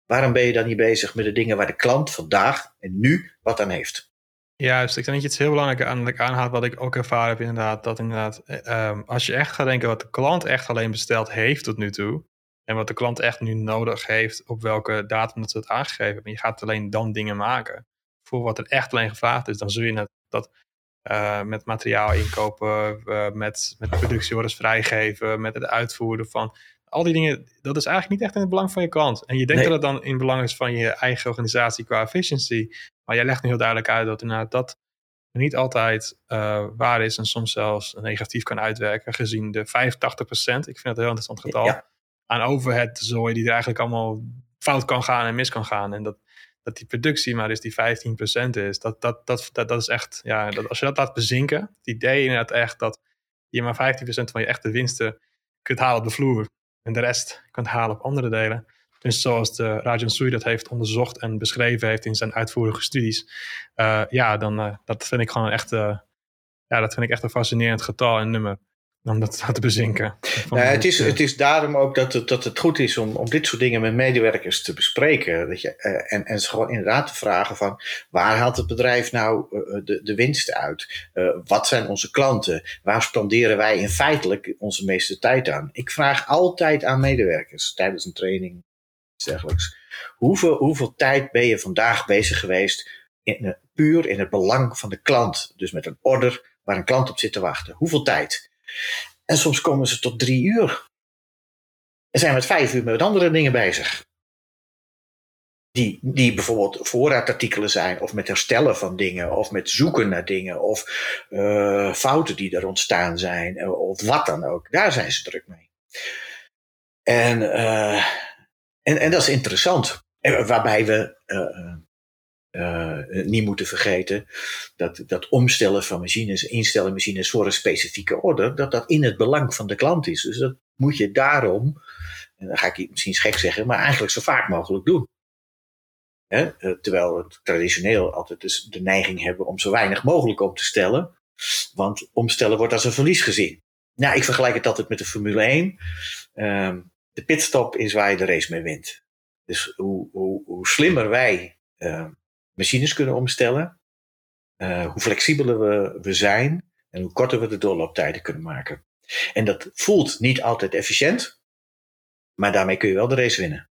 [SPEAKER 2] Waarom ben je dan niet bezig met de dingen waar de klant vandaag en nu wat aan heeft?
[SPEAKER 1] Juist, ik denk dat je iets heel belangrijk aan, aanhaalt, wat ik ook ervaren heb inderdaad, dat inderdaad, um, als je echt gaat denken wat de klant echt alleen besteld heeft tot nu toe, en wat de klant echt nu nodig heeft, op welke datum dat ze het aangegeven hebben, en je gaat alleen dan dingen maken voor wat er echt alleen gevraagd is, dan zul je net dat uh, met materiaal inkopen, uh, met, met productieorders vrijgeven, met het uitvoeren van al die dingen, dat is eigenlijk niet echt in het belang van je klant. En je denkt dat het dan in het belang is van je eigen organisatie qua efficiency. Maar jij legt nu heel duidelijk uit dat inderdaad dat niet altijd uh, waar is en soms zelfs negatief kan uitwerken, gezien de 85%, ik vind dat een heel interessant getal, ja. aan overhead zooi die er eigenlijk allemaal fout kan gaan en mis kan gaan. En dat, dat die productie maar dus die 15% is, dat, dat, dat, dat, dat is echt, ja, dat, als je dat laat bezinken, het idee inderdaad echt dat je maar 15% van je echte winsten kunt halen op de vloer en de rest kunt halen op andere delen. Dus zoals de Rajan Sui dat heeft onderzocht en beschreven heeft in zijn uitvoerige studies. Uh, ja, dan uh, dat vind ik gewoon echt, uh, ja, dat vind ik echt een fascinerend getal en nummer. Om dat te bezinken.
[SPEAKER 2] Nou, het, is, het is daarom ook dat het, dat het goed is om, om dit soort dingen met medewerkers te bespreken. Dat je, en, en ze gewoon inderdaad te vragen van waar haalt het bedrijf nou de, de winst uit? wat zijn onze klanten? Waar spenderen wij in feitelijk onze meeste tijd aan? Ik vraag altijd aan medewerkers tijdens een training dergelijks. Hoeveel, hoeveel tijd ben je vandaag bezig geweest in, puur in het belang van de klant? Dus met een order waar een klant op zit te wachten. Hoeveel tijd? En soms komen ze tot drie uur. En zijn met vijf uur met andere dingen bezig. Die, die bijvoorbeeld voorraadartikelen zijn, of met herstellen van dingen, of met zoeken naar dingen, of uh, fouten die er ontstaan zijn, eh, of wat dan ook. Daar zijn ze druk mee. En uh, en, en dat is interessant. waarbij we uh, niet moeten vergeten dat, dat omstellen van machines, instellen machines voor een specifieke orde, dat dat in het belang van de klant is. Dus dat moet je daarom, en dan ga ik misschien gek zeggen, maar eigenlijk zo vaak mogelijk doen. Hè? terwijl we traditioneel altijd dus de neiging hebben om zo weinig mogelijk om te stellen. Want omstellen wordt als een verlies gezien. Nou, ik vergelijk het altijd met de Formule 1. Uh, de pitstop is waar je de race mee wint. Dus hoe, hoe, hoe slimmer wij uh, machines kunnen omstellen, uh, hoe flexibeler we, we zijn en hoe korter we de doorlooptijden kunnen maken. En dat voelt niet altijd efficiënt, maar daarmee kun je wel de race winnen.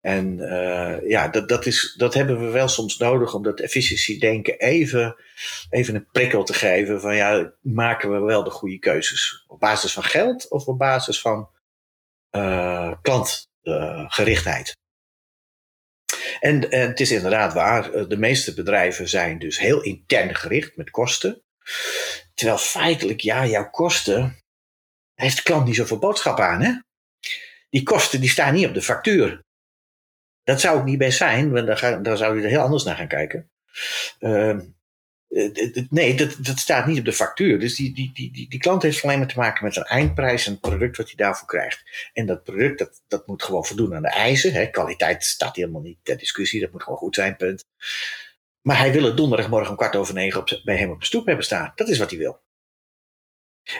[SPEAKER 2] En uh, ja, dat, dat, is, dat hebben we wel soms nodig om dat efficiëntiedenken even, even een prikkel te geven. Van ja, maken we wel de goede keuzes? Op basis van geld of op basis van uh, klantgerichtheid. En, en, het is inderdaad waar, eh, de meeste bedrijven zijn dus heel intern gericht met kosten. Terwijl feitelijk, ja, jouw kosten, heeft de klant niet zoveel boodschap aan. Hè? Die kosten die staan niet op de factuur. Dat zou ook niet best zijn, want dan, dan zou je er heel anders naar gaan kijken. Uh, eh, nee, dat, staat niet op de factuur. Dus die, die, die, die, klant heeft alleen maar te maken met een eindprijs en het product wat hij daarvoor krijgt. En dat product, dat, dat moet gewoon voldoen aan de eisen. Hè. Kwaliteit staat helemaal niet ter discussie, dat moet gewoon goed zijn, punt. Maar hij wil het donderdagmorgen om kwart over negen op, bij hem op de stoep hebben staan. Dat is wat hij wil.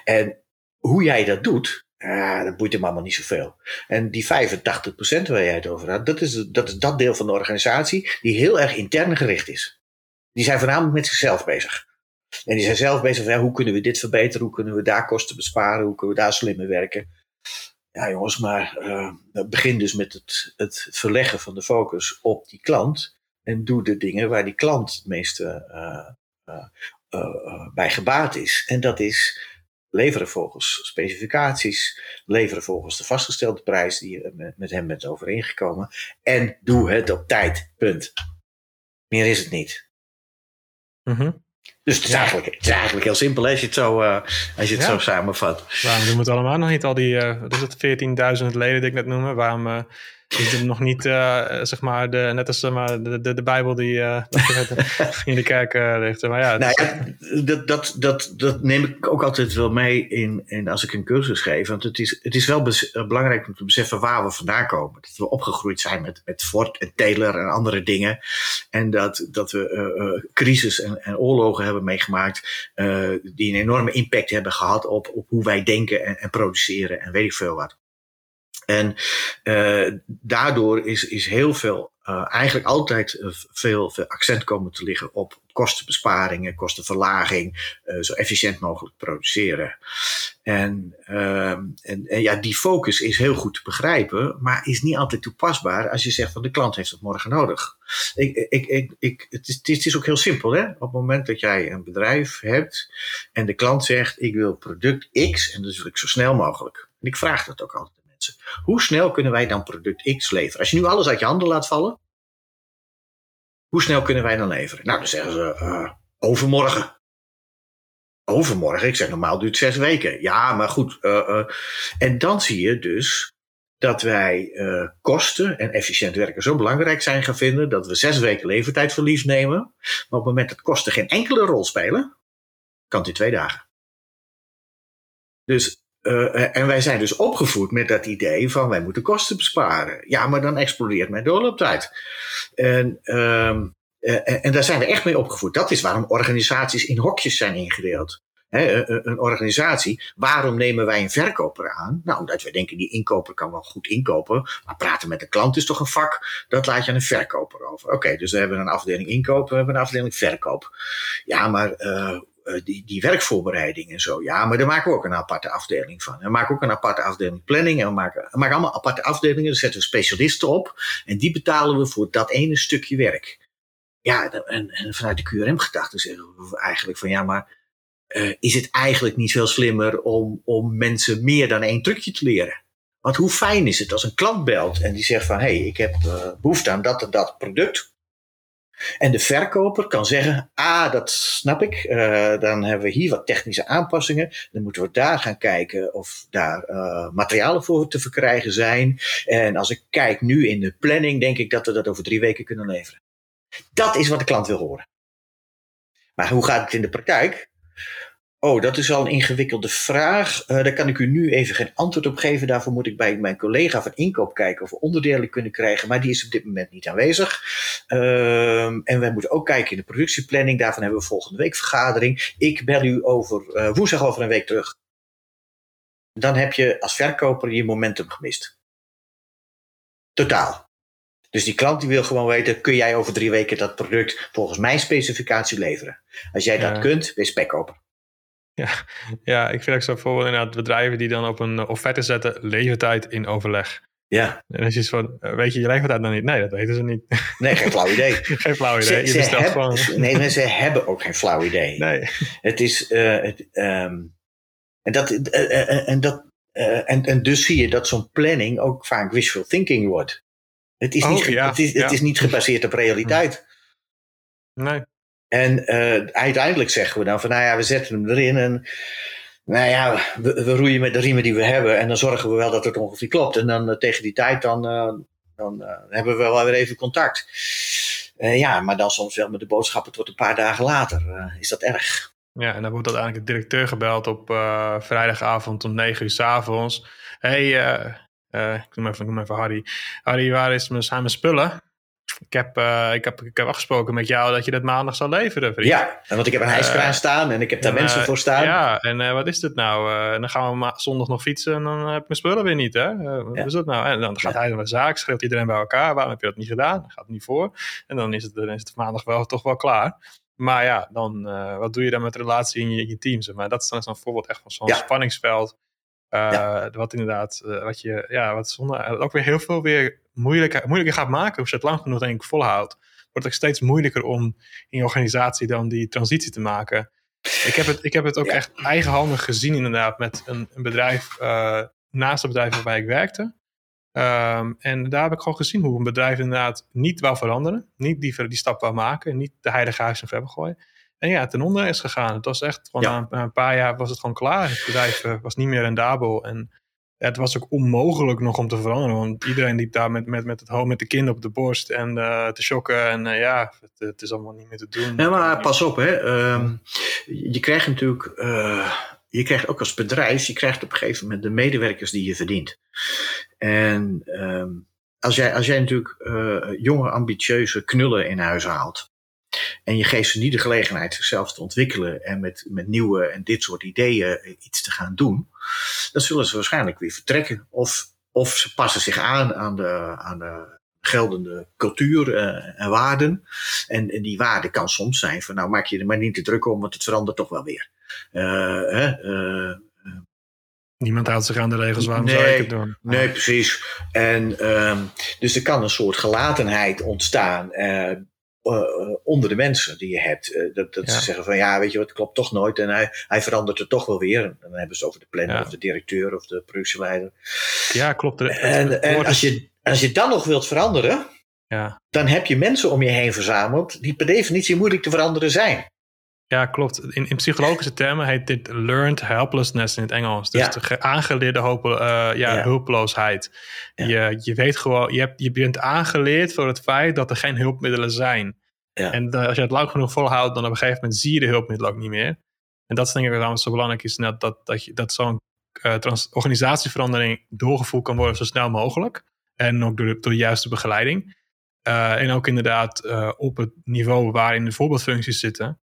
[SPEAKER 2] En hoe jij dat doet, ah, dat boeit hem allemaal niet zoveel. En die 85% waar jij het over had, dat is, dat is dat deel van de organisatie die heel erg intern gericht is. Die zijn voornamelijk met zichzelf bezig. En die zijn zelf bezig van hoe kunnen we dit verbeteren, hoe kunnen we daar kosten besparen, hoe kunnen we daar slimmer werken. Ja jongens, maar uh, begin dus met het, het verleggen van de focus op die klant. En doe de dingen waar die klant het meeste uh, uh, bij gebaat is. En dat is leveren volgens specificaties, leveren volgens de vastgestelde prijs die je met hem bent overeengekomen. En doe het op tijd. Punt. Meer is het niet.
[SPEAKER 1] Mhm.
[SPEAKER 2] Dus het is, eigenlijk, het is eigenlijk heel simpel als je het zo, uh, als je het zo samenvat.
[SPEAKER 1] Waarom doen we het allemaal nog niet? Al die, uh, het, 14.000 leden die ik net noemde. Waarom is het nog niet, uh, zeg maar, de, net als maar, de, de, de Bijbel die uh, in de kerk uh, ligt. Maar ja,
[SPEAKER 2] nou ja dat, dat, dat, dat neem ik ook altijd wel mee in, in als ik een cursus geef. Want het is, het is wel belangrijk om te beseffen waar we vandaan komen. Dat we opgegroeid zijn met, met Ford en Taylor en andere dingen. En dat, dat we crisis en, en oorlogen hebben meegemaakt die een enorme impact hebben gehad op, op hoe wij denken en, en produceren en weet ik veel wat. En uh, daardoor is, is heel veel, uh, eigenlijk altijd uh, veel, veel accent komen te liggen op kostenbesparingen, kostenverlaging, zo efficiënt mogelijk produceren. En, ehm, en, en, ja, die focus is heel goed te begrijpen, maar is niet altijd toepasbaar als je zegt van de klant heeft het morgen nodig. Ik, ik, ik, ik, het, is, het is ook heel simpel. Hè? Op het moment dat jij een bedrijf hebt en de klant zegt ik wil product X en dat wil ik zo snel mogelijk. En ik vraag dat ook altijd Hoe snel kunnen wij dan product X leveren? Als je nu alles uit je handen laat vallen, hoe snel kunnen wij dan leveren? Nou, dan zeggen ze uh, overmorgen. Overmorgen, ik zeg normaal duurt zes weken. Ja, maar goed. Uh, uh. En dan zie je dus dat wij kosten en efficiënt werken zo belangrijk zijn gaan vinden dat we zes weken levertijdverlies nemen. Maar op het moment dat kosten geen enkele rol spelen, kan het in twee dagen. Dus, uh, en wij zijn dus opgevoed met dat idee van wij moeten kosten besparen. Ja, maar dan explodeert mijn doorlooptijd. En, um, uh, en daar zijn we echt mee opgevoed. Dat is waarom organisaties in hokjes zijn ingedeeld. Een organisatie, waarom nemen wij een verkoper aan? Nou, omdat we denken, die inkoper kan wel goed inkopen. Maar praten met de klant is toch een vak, dat laat je aan een verkoper over. Oké, dus we hebben een afdeling inkoop, we hebben een afdeling verkoop. Ja, maar die, die werkvoorbereiding en zo. Ja, maar daar maken we ook een aparte afdeling van. We maken ook een aparte afdeling planning. En we maken, we maken allemaal aparte afdelingen. Daar zetten we specialisten op. En die betalen we voor dat ene stukje werk. Ja, en, en vanuit de QRM-gedachte zeggen we eigenlijk van ja, maar uh, is het eigenlijk niet veel slimmer om, om mensen meer dan één trucje te leren. Want hoe fijn is het als een klant belt en die zegt van hé, hey, ik heb uh, behoefte aan dat en dat product. En de verkoper kan zeggen, ah, dat snap ik. Uh, dan hebben we hier wat technische aanpassingen. Dan moeten we daar gaan kijken of daar uh, materialen voor te verkrijgen zijn. En als ik kijk nu in de planning, denk ik dat we dat over drie weken kunnen leveren. Dat is wat de klant wil horen. Maar hoe gaat het in de praktijk? Oh, dat is al een ingewikkelde vraag. Uh, daar kan ik u nu even geen antwoord op geven. Daarvoor moet ik bij mijn collega van inkoop kijken of we onderdelen kunnen krijgen. Maar die is op dit moment niet aanwezig. Uh, en wij moeten ook kijken in de productieplanning. Daarvan hebben we volgende week vergadering. Ik bel u over uh, woensdag over een week terug. Dan heb je als verkoper je momentum gemist. Totaal. Dus die klant die wil gewoon weten, kun jij over drie weken dat product volgens mijn specificatie leveren? Als jij dat kunt, wees spekkoper.
[SPEAKER 1] Ja, ja, ik vind ook zo bijvoorbeeld inderdaad bedrijven die dan op een offerte zetten levertijd in overleg.
[SPEAKER 2] Ja.
[SPEAKER 1] En als je van, weet je je levertijd dan niet? Nee, dat weten ze niet.
[SPEAKER 2] Nee, geen flauw idee.
[SPEAKER 1] geen flauw idee.
[SPEAKER 2] Ze, je gewoon... Nee, ze hebben ook geen flauw idee.
[SPEAKER 1] Nee.
[SPEAKER 2] Het is, uh, het, um, en dat, uh, en dat, uh, en, en dus zie je dat zo'n planning ook vaak wishful thinking wordt. Het is, oh, niet, ja, het is, ja. het is niet gebaseerd op realiteit.
[SPEAKER 1] Nee.
[SPEAKER 2] En uh, uiteindelijk zeggen we dan van, nou ja, we zetten hem erin en nou ja, we, roeien met de riemen die we hebben en dan zorgen we wel dat het ongeveer klopt. En dan uh, tegen die tijd dan, uh, dan hebben we wel weer even contact. ja, maar dan soms wel met de boodschap, het wordt een paar dagen later. is dat erg?
[SPEAKER 1] Ja, en dan wordt uiteindelijk de directeur gebeld op vrijdagavond om negen uur s avonds. Hé, hey, ik, noem even, ik noem even Harry. Harry, waar is mijn, zijn mijn spullen? Ik heb, uh, ik, heb, ik heb afgesproken met jou dat je dat maandag zal leveren, vriend.
[SPEAKER 2] Ja, want ik heb een hijskraan uh, staan en ik heb daar en, mensen voor staan.
[SPEAKER 1] Ja, en wat is dit nou? dan gaan we zondag nog fietsen en dan heb ik mijn spullen weer niet, hè? wat ja. is dat nou? En dan gaat hij naar de zaak, schreeuwt iedereen bij elkaar. Waarom heb je dat niet gedaan? Dat gaat niet voor. En dan is het, dan is het maandag wel toch wel klaar. Maar ja, dan, wat doe je dan met de relatie in je, je team? Maar dat is dan zo'n voorbeeld echt van zo'n ja. spanningsveld. Ja. Wat inderdaad, wat je, ja, wat zonder, ook weer heel veel weer moeilijker, moeilijker gaat maken, als je het lang genoeg denk ik volhoudt, wordt het steeds moeilijker om in je organisatie dan die transitie te maken. Ik heb het, ik heb het ook echt eigenhandig gezien inderdaad met een, een bedrijf uh, naast het bedrijf waarbij ik werkte. Um, en daar heb ik gewoon gezien hoe een bedrijf inderdaad niet wou veranderen. Niet die, die stap wou maken. Niet de heilige huis in verder gooien. En ja, ten onder is gegaan. Het was echt, gewoon ja. na, een, paar jaar was het gewoon klaar. Het bedrijf uh, was niet meer rendabel. En het was ook onmogelijk nog om te veranderen. Want iedereen liep daar met, met, met het met de kin op de borst en uh, te shocken. En uh, ja, het, het, is allemaal niet meer te doen.
[SPEAKER 2] Ja, maar pas op, hè. Um, je krijgt natuurlijk, uh, je krijgt ook als bedrijf, je krijgt op een gegeven moment de medewerkers die je verdient. En um, als, jij, als jij natuurlijk jonge, ambitieuze knullen in huis haalt. En je geeft ze niet de gelegenheid zichzelf te ontwikkelen en met, met nieuwe en dit soort ideeën iets te gaan doen. Dan zullen ze waarschijnlijk weer vertrekken. Of, of ze passen zich aan aan de, aan de geldende cultuur uh, en waarden. En, en, die waarde kan soms zijn van nou maak je er maar niet te druk om, want het verandert toch wel weer. Uh, uh,
[SPEAKER 1] Niemand houdt zich aan de regels, waarom nee, zou ik het doen?
[SPEAKER 2] Nee, precies. En um, dus er kan een soort gelatenheid ontstaan onder de mensen die je hebt. Uh, dat dat ze zeggen van ja, weet je wat, klopt toch nooit. En hij, hij verandert het toch wel weer. En dan hebben ze het over de planner ja. of de directeur of de productieleider.
[SPEAKER 1] Ja, klopt.
[SPEAKER 2] En, en als, je, als je dan nog wilt veranderen,
[SPEAKER 1] ja.
[SPEAKER 2] dan heb je mensen om je heen verzameld die per definitie moeilijk te veranderen zijn.
[SPEAKER 1] Ja, klopt. In, in psychologische termen heet dit learned helplessness in het Engels. Dus ja. de aangeleerde hoop, uh, ja, ja, hulpeloosheid. Ja. Je, je weet gewoon, je, hebt, je bent aangeleerd voor het feit dat er geen hulpmiddelen zijn. En uh, als je het lang genoeg volhoudt, dan op een gegeven moment zie je de hulpmiddelen ook niet meer. En dat is denk ik waarom het zo belangrijk is dat, dat, dat, dat zo'n uh, organisatieverandering doorgevoerd kan worden zo snel mogelijk. En ook door de, door de juiste begeleiding. en ook inderdaad op het niveau waarin de voorbeeldfuncties zitten.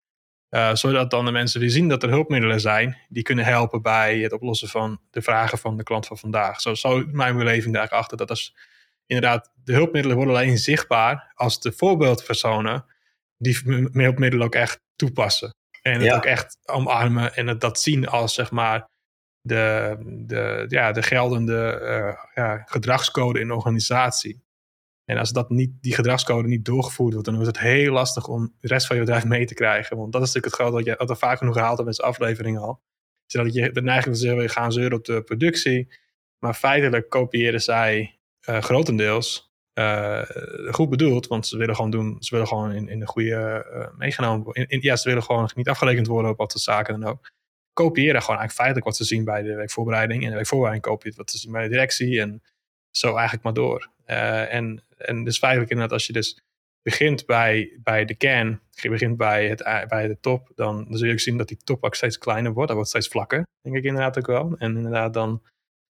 [SPEAKER 1] Zodat dan de mensen die zien dat er hulpmiddelen zijn, die kunnen helpen bij het oplossen van de vragen van de klant van vandaag. Zo, zo mijn beleving daar achter. Dat is inderdaad, de hulpmiddelen worden alleen zichtbaar als de voorbeeldpersonen die hulpmiddelen ook echt toepassen. En het ook echt omarmen en het dat zien als zeg maar de, de, ja, de geldende uh, ja, gedragscode in de organisatie. En als dat niet, die gedragscode niet doorgevoerd wordt, dan wordt het heel lastig om de rest van je bedrijf mee te krijgen. Want dat is natuurlijk het grote wat je er vaak genoeg gehaald hebt met zijn aflevering al. Zodat je de neiging wil zeggen, gaan zeuren op de productie. Maar feitelijk kopiëren zij uh, grotendeels uh, goed bedoeld, want ze willen gewoon doen, ze willen gewoon in, in de goede uh, meegenomen worden. Ja, ze willen gewoon niet afgerekend worden op wat de zaken dan ook. Kopiëren gewoon eigenlijk feitelijk wat ze zien bij de weekvoorbereiding. En de weekvoorbereiding kopieert wat ze zien bij de directie. En zo eigenlijk maar door. Uh, en, en dus feitelijk inderdaad, als je dus begint bij, bij de kern, je begint bij, het, bij de top, dan, dan zul je ook zien dat die top ook steeds kleiner wordt. Dat wordt steeds vlakker, denk ik inderdaad ook wel. En inderdaad, dan,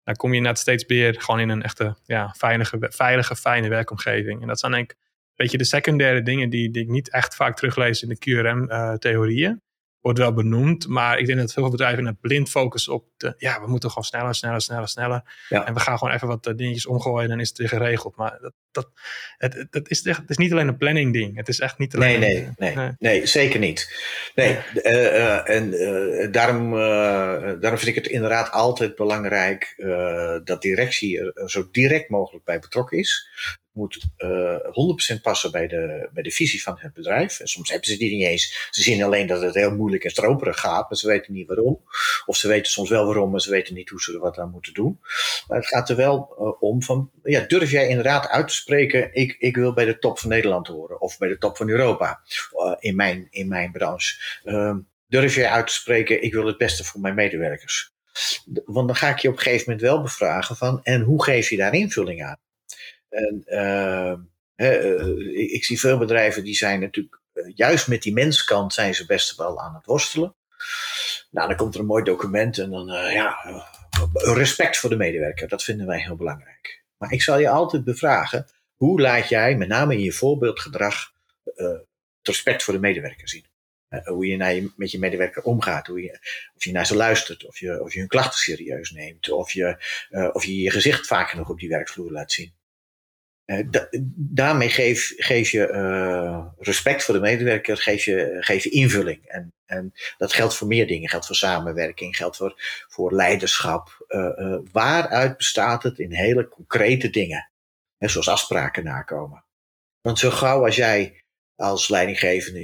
[SPEAKER 1] dan kom je inderdaad steeds meer gewoon in een echte ja, veilige, veilige, fijne werkomgeving. En dat zijn ik een beetje de secundaire dingen die, die ik niet echt vaak teruglees in de QRM-theorieën. Wordt wel benoemd. Maar ik denk dat veel bedrijven het blind focussen op de, ja, we moeten gewoon sneller, sneller, sneller, sneller. Ja. En we gaan gewoon even wat uh, dingetjes omgooien en dan is het weer geregeld. Maar dat, dat, het, dat is echt, het is niet alleen een planning ding. Het is echt niet alleen...
[SPEAKER 2] Nee, nee, nee, nee, nee zeker niet. Nee, uh, uh, en daarom, daarom vind ik het inderdaad altijd belangrijk dat directie er zo direct mogelijk bij betrokken is moet uh, 100% passen bij de, bij de visie van het bedrijf. En soms hebben ze die niet eens. Ze zien alleen dat het heel moeilijk en stroperig gaat, maar ze weten niet waarom. Of ze weten soms wel waarom, maar ze weten niet hoe ze er wat aan moeten doen. Maar het gaat er wel uh, om van, ja, durf jij inderdaad uit te spreken, ik, ik wil bij de top van Nederland horen, of bij de top van Europa, uh, in, mijn, in mijn branche. Uh, durf jij uit te spreken, ik wil het beste voor mijn medewerkers. Want dan ga ik je op een gegeven moment wel bevragen van, en hoe geef je daar invulling aan? En, uh, ik, ik, zie veel bedrijven die zijn natuurlijk, uh, juist met die menskant zijn ze best wel aan het worstelen. Nou, dan komt er een mooi document en dan, uh, ja, respect voor de medewerker, dat vinden wij heel belangrijk. Maar ik zal je altijd bevragen, hoe laat jij, met name in je voorbeeldgedrag, het respect voor de medewerker zien? hoe je, naar je met je medewerker omgaat, hoe je, of je naar ze luistert, of je, of je hun klachten serieus neemt, of je, of je je gezicht vaak genoeg op die werkvloer laat zien. Da daarmee geef, geef je uh, respect voor de medewerker, geef je, je invulling. En, en dat geldt voor meer dingen. Geldt voor samenwerking, geldt voor, voor leiderschap. Uh, waaruit bestaat het in hele concrete dingen? Hè, zoals afspraken nakomen. Want zo gauw als jij als leidinggevende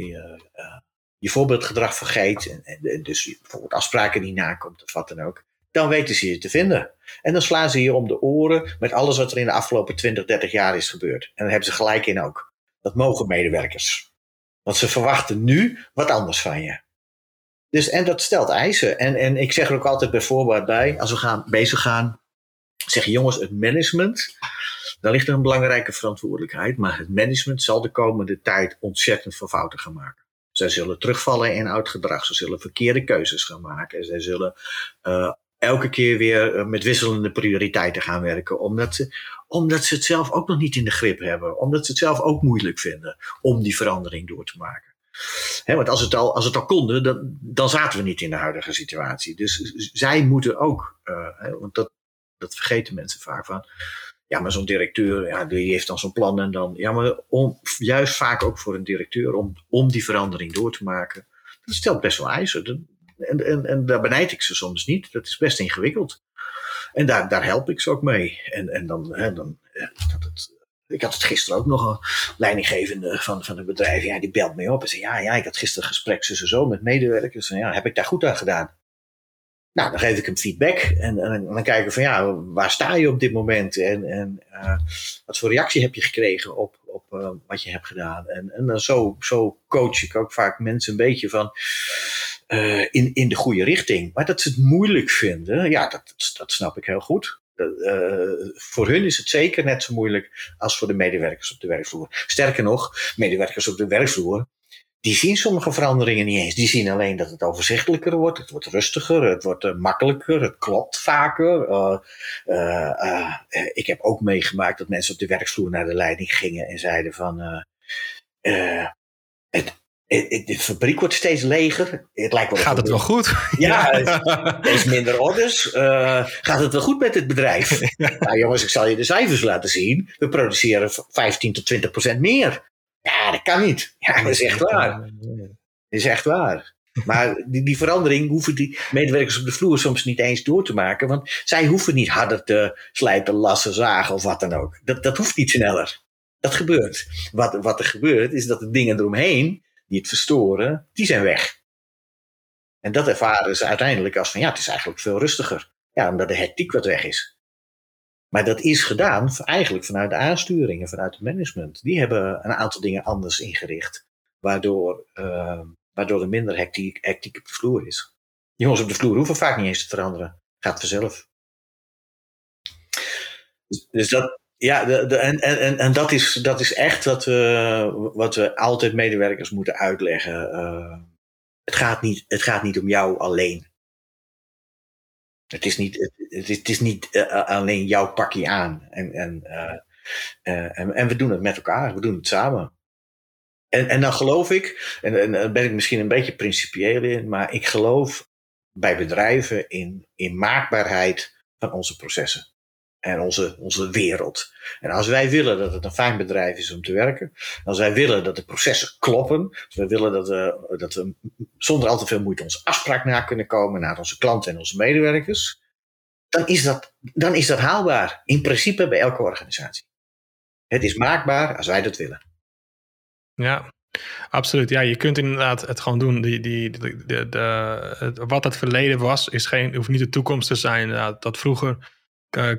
[SPEAKER 2] je voorbeeldgedrag vergeet, en, en dus bijvoorbeeld afspraken niet nakomt of wat dan ook, dan weten ze je te vinden. En dan slaan ze je om de oren met alles wat er in de afgelopen 20, 30 jaar is gebeurd. En dan hebben ze gelijk in ook. Dat mogen medewerkers. Want ze verwachten nu wat anders van je. Dus, en dat stelt eisen. En, en ik zeg er ook altijd bijvoorbeeld bij, als we gaan, bezig gaan, zeggen jongens, het management, daar ligt er een belangrijke verantwoordelijkheid. Maar het management zal de komende tijd ontzettend veel fouten gaan maken. Zij zullen terugvallen in oud gedrag. Ze zullen verkeerde keuzes gaan maken. Zij zullen uh, elke keer weer eh, met wisselende prioriteiten gaan werken. Omdat ze, omdat ze het zelf ook nog niet in de grip hebben. Omdat ze het zelf ook moeilijk vinden om die verandering door te maken. want als het al, als het al konden, dan, dan zaten we niet in de huidige situatie. Dus zij moeten ook, uh, want dat, dat vergeten mensen vaak van. Ja, maar zo'n directeur, ja, die heeft dan zo'n plan en dan. Ja, maar om, juist vaak ook voor een directeur om, om die verandering door te maken. Dat stelt best wel eisen. En, en, en daar benijd ik ze soms niet. Dat is best ingewikkeld. En daar, daar help ik ze ook mee. En, en dan, hè, dan dat het, ik had het gisteren ook nog een leidinggevende van, van een bedrijf. Ja, die belt me op en zegt: Ja, ja, ik had gisteren gesprek tussen zo met medewerkers. En ja, heb ik daar goed aan gedaan? Nou, dan geef ik hem feedback en, en, dan kijken van ja, waar sta je op dit moment en, en uh, wat voor reactie heb je gekregen op, op uh, wat je hebt gedaan. En, en dan zo, zo coach ik ook vaak mensen een beetje van uh, in, in de goede richting. Maar dat ze het moeilijk vinden, ja, dat, dat snap ik heel goed. voor hun is het zeker net zo moeilijk als voor de medewerkers op de werkvloer. Sterker nog, medewerkers op de werkvloer die zien sommige veranderingen niet eens. Die zien alleen dat het overzichtelijker wordt, het wordt rustiger, het wordt uh, makkelijker, het klopt vaker. Ik heb ook meegemaakt dat mensen op de werkvloer naar de leiding gingen en zeiden van het, de fabriek wordt steeds leger. Het lijkt wel
[SPEAKER 1] gaat het wel goed?
[SPEAKER 2] Ja, is minder orders. gaat het wel goed met het bedrijf? Nou jongens, ik zal je de cijfers laten zien. We produceren 15 tot 20 procent meer. Ja, dat kan niet. Ja, dat is echt waar. Dat is echt waar. Maar die, die, verandering hoeven die medewerkers op de vloer soms niet eens door te maken. Want zij hoeven niet harder te slijpen, lassen, zagen of wat dan ook. Dat, dat hoeft niet sneller. Dat gebeurt. Wat, wat er gebeurt is dat de dingen eromheen die het verstoren, die zijn weg. En dat ervaren ze uiteindelijk als van ja, het is eigenlijk veel rustiger. Ja, omdat de hectiek wat weg is. Maar dat is gedaan eigenlijk vanuit de aansturingen, vanuit het management. Die hebben een aantal dingen anders ingericht, waardoor, uh, waardoor er minder hectiek, hectiek op de vloer is. Jongens op de vloer hoeven vaak niet eens te veranderen. Gaat vanzelf. Dus, dus dat, ja, de, en, en, en dat, is, dat is echt wat we, wat we altijd medewerkers moeten uitleggen. Uh, het, gaat niet, het gaat niet om jou alleen. Het is niet, het, het is niet uh, alleen jouw pakje aan. En, en, en, en, we doen het met elkaar, we doen het samen. En, en dan geloof ik, en, en daar ben ik misschien een beetje principieel in, maar ik geloof bij bedrijven in, in maakbaarheid van onze processen en onze, onze wereld. En als wij willen dat het een fijn bedrijf is om te werken, als wij willen dat de processen kloppen, wij willen dat we, dat we zonder al te veel moeite onze afspraak na kunnen komen naar onze klanten en onze medewerkers, dan is dat, dan is dat haalbaar. In principe bij elke organisatie. Het is maakbaar als wij dat willen.
[SPEAKER 1] Ja, Absoluut, ja, je kunt inderdaad het gewoon doen. Die, die, de, de, wat het verleden was, is geen, hoeft niet de toekomst te zijn. Inderdaad. Dat vroeger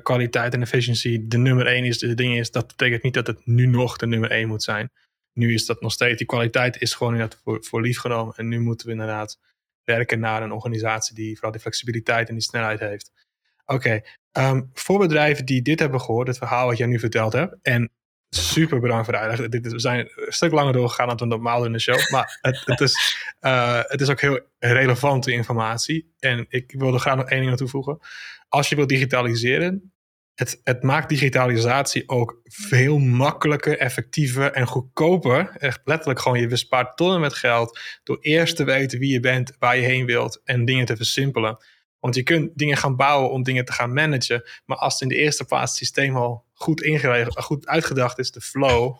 [SPEAKER 1] kwaliteit en efficiëntie de nummer één is, de ding is, dat betekent niet dat het nu nog de nummer één moet zijn. Nu is dat nog steeds, die kwaliteit is gewoon inderdaad voor, voor lief genomen. En nu moeten we inderdaad werken naar een organisatie die vooral die flexibiliteit en die snelheid heeft. Oké, ehm, voor bedrijven die dit hebben gehoord, het verhaal wat jij nu verteld hebt, en super bedankt voor de uitleg. We zijn een stuk langer doorgegaan dan normaal in de show. Maar het, het, is, uh, het is ook heel relevante informatie. En ik wilde graag nog één ding aan toevoegen. Als je wilt digitaliseren, het, het maakt digitalisatie ook veel makkelijker, effectiever en goedkoper. Echt letterlijk gewoon, je bespaart tonnen met geld door eerst te weten wie je bent, waar je heen wilt en dingen te versimpelen. Want je kunt dingen gaan bouwen om dingen te gaan managen. Maar als in de eerste plaats het systeem al goed ingeregeld, goed uitgedacht is, de flow,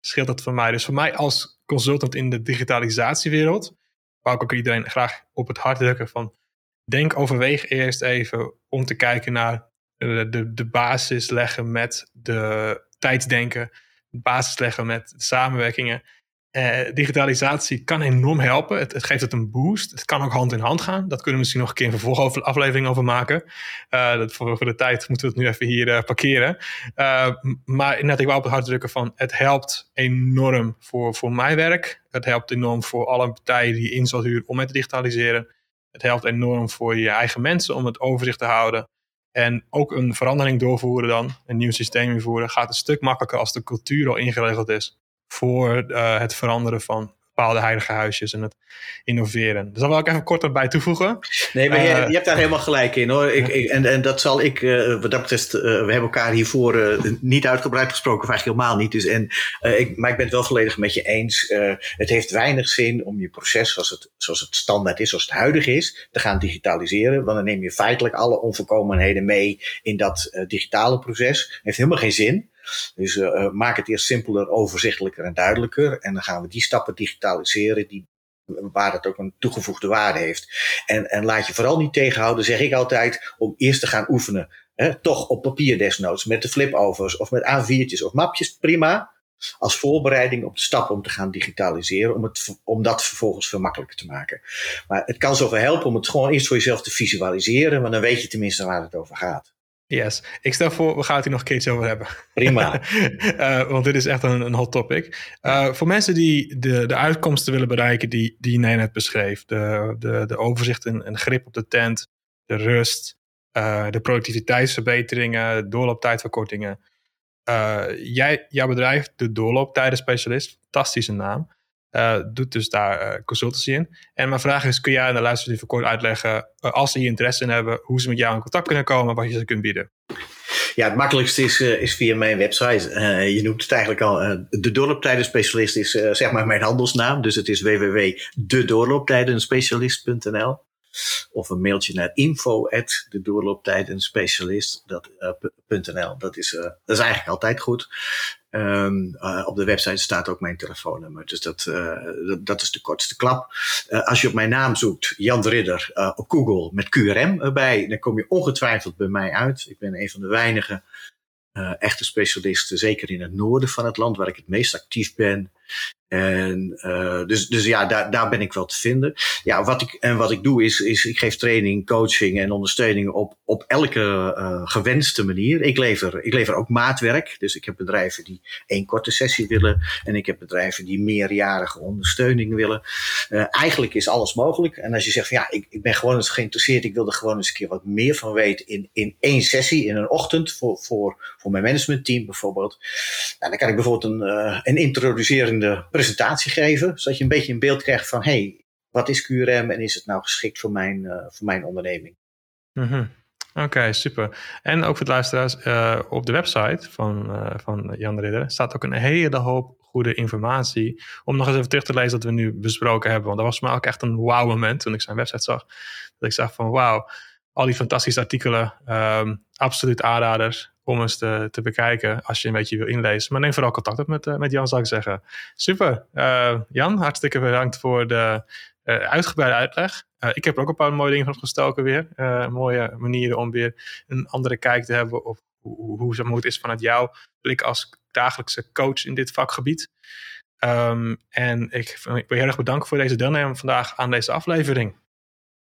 [SPEAKER 1] scheelt dat voor mij. Dus voor mij als consultant in de digitalisatiewereld, wou ik ook iedereen graag op het hart drukken van denk, overweeg eerst even om te kijken naar de, de, de basis leggen met de tijdsdenken, de basis leggen met samenwerkingen. Uh, digitalisatie kan enorm helpen. Het, geeft het een boost. Het kan ook hand in hand gaan. Dat kunnen we misschien nog een keer een vervolgaflevering over maken. Uh, dat voor, voor, de tijd moeten we het nu even hier uh, parkeren. maar net ik wou op het hart drukken van het helpt enorm voor, voor mijn werk. Het helpt enorm voor alle partijen die in zal huren om het te digitaliseren. Het helpt enorm voor je eigen mensen om het overzicht te houden. En ook een verandering doorvoeren dan, een nieuw systeem invoeren, gaat een stuk makkelijker als de cultuur al ingeregeld is voor uh, het veranderen van bepaalde heilige huisjes en het innoveren. Dus daar wil ik even kort bij toevoegen.
[SPEAKER 2] Nee, maar je, eh, je, hebt daar helemaal gelijk in hoor. Ik, ik, en, en dat zal ik, uh, wat dat betreft, uh, we hebben elkaar hiervoor niet uitgebreid gesproken, of eigenlijk helemaal niet. Dus, en, ik, maar ik ben het wel volledig met je eens. het heeft weinig zin om je proces zoals het, zoals het standaard is, zoals het huidig is, te gaan digitaliseren. Want dan neem je feitelijk alle onvolkomenheden mee in dat digitale proces. heeft helemaal geen zin. Dus uh, maak het eerst simpeler, overzichtelijker en duidelijker. En dan gaan we die stappen digitaliseren die waar het ook een toegevoegde waarde heeft. En, en laat je vooral niet tegenhouden, zeg ik altijd, om eerst te gaan oefenen. toch op papier desnoods, met de flipovers of met A4'tjes of mapjes, prima. Als voorbereiding op de stap om te gaan digitaliseren, om, het, om dat vervolgens veel makkelijker te maken. Maar het kan zoveel helpen om het gewoon eerst voor jezelf te visualiseren, want dan weet je tenminste waar het over gaat.
[SPEAKER 1] Yes. Ik stel voor, we gaan het hier nog een keertje over hebben.
[SPEAKER 2] Prima.
[SPEAKER 1] uh, want dit is echt een, een hot topic. Uh, voor mensen die de, de uitkomsten willen bereiken die, die jij net beschreef. De, de, de overzicht en, en grip op de tent. De rust. Uh, de productiviteitsverbeteringen. Doorlooptijdverkortingen. jij, jouw bedrijf, de doorlooptijdenspecialist. Fantastische naam. Uh, doet dus daar uh, consultancy in. En mijn vraag is, kun jij aan de luisteraars even kort uitleggen, uh, als ze hier interesse in hebben, hoe ze met jou in contact kunnen komen, wat je ze kunt bieden?
[SPEAKER 2] Ja, het makkelijkste is, is via mijn website. je noemt het eigenlijk al. de doorlooptijdenspecialist is zeg maar mijn handelsnaam. Dus het is www.dedoorlooptijdenspecialist.nl of een mailtje naar info at de doorlooptijdenspecialist.nl. Dat, is, dat is eigenlijk altijd goed. Um, uh, op de website staat ook mijn telefoonnummer. Dus dat, uh, dat, is de kortste klap. Uh, als je op mijn naam zoekt, Jan de Ridder, op Google met QRM erbij, dan kom je ongetwijfeld bij mij uit. Ik ben een van de weinige echte specialisten, zeker in het noorden van het land, waar ik het meest actief ben. En uh, dus, dus ja, daar, daar ben ik wel te vinden. Ja, wat ik, en wat ik doe is, is ik geef training, coaching en ondersteuning op, op elke uh, gewenste manier. Ik lever, ik lever ook maatwerk. Dus ik heb bedrijven die één korte sessie willen. En ik heb bedrijven die meerjarige ondersteuning willen. Uh, eigenlijk is alles mogelijk. En als je zegt ja, ik, ik ben gewoon eens geïnteresseerd. Ik wil er gewoon eens een keer wat meer van weten in, in één sessie, in een ochtend voor, voor, voor mijn managementteam bijvoorbeeld. Nou, dan kan ik bijvoorbeeld een, een presentatie geven, zodat je een beetje een beeld krijgt van hey, wat is QRM en is het nou geschikt voor mijn, uh, voor mijn onderneming?
[SPEAKER 1] Mm Oké, super. En ook voor de luisteraars, uh, op de website van, uh, van Jan de Ridder staat ook een hele hoop goede informatie. Om nog eens even terug te lezen wat we nu besproken hebben. Want dat was voor mij ook echt een wow moment toen ik zijn website zag. Dat ik zag van wauw, al die fantastische artikelen, um, absoluut aanraders om eens te, te, bekijken als je een beetje wil inlezen. Maar neem vooral contact op met, uh, met Jan, zou ik zeggen. Super. Uh, Jan, hartstikke bedankt voor de uh, uitgebreide uitleg. ik heb ook een paar mooie dingen van gestoken weer. mooie manieren om weer een andere kijk te hebben op hoe, hoe, hoe het is vanuit jouw blik als dagelijkse coach in dit vakgebied. Um, en ik, ik wil heel erg bedanken voor deze deelname vandaag aan deze aflevering.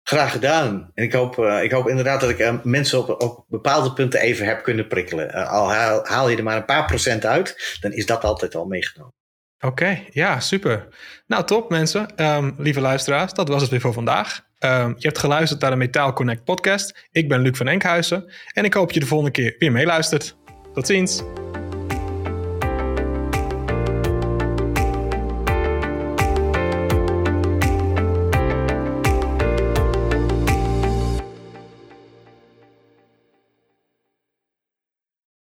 [SPEAKER 2] Graag gedaan. En ik hoop, uh, ik hoop inderdaad dat ik uh, mensen op, op bepaalde punten even heb kunnen prikkelen. Uh, al haal, je er maar een paar procent uit, dan is dat altijd al meegenomen.
[SPEAKER 1] Oké, ja, super. Nou, top mensen. Um, lieve luisteraars, dat was het weer voor vandaag. Um, je hebt geluisterd naar de Metaal Connect podcast. Ik ben Luc van Enkhuizen en ik hoop je de volgende keer weer meeluistert. Tot ziens.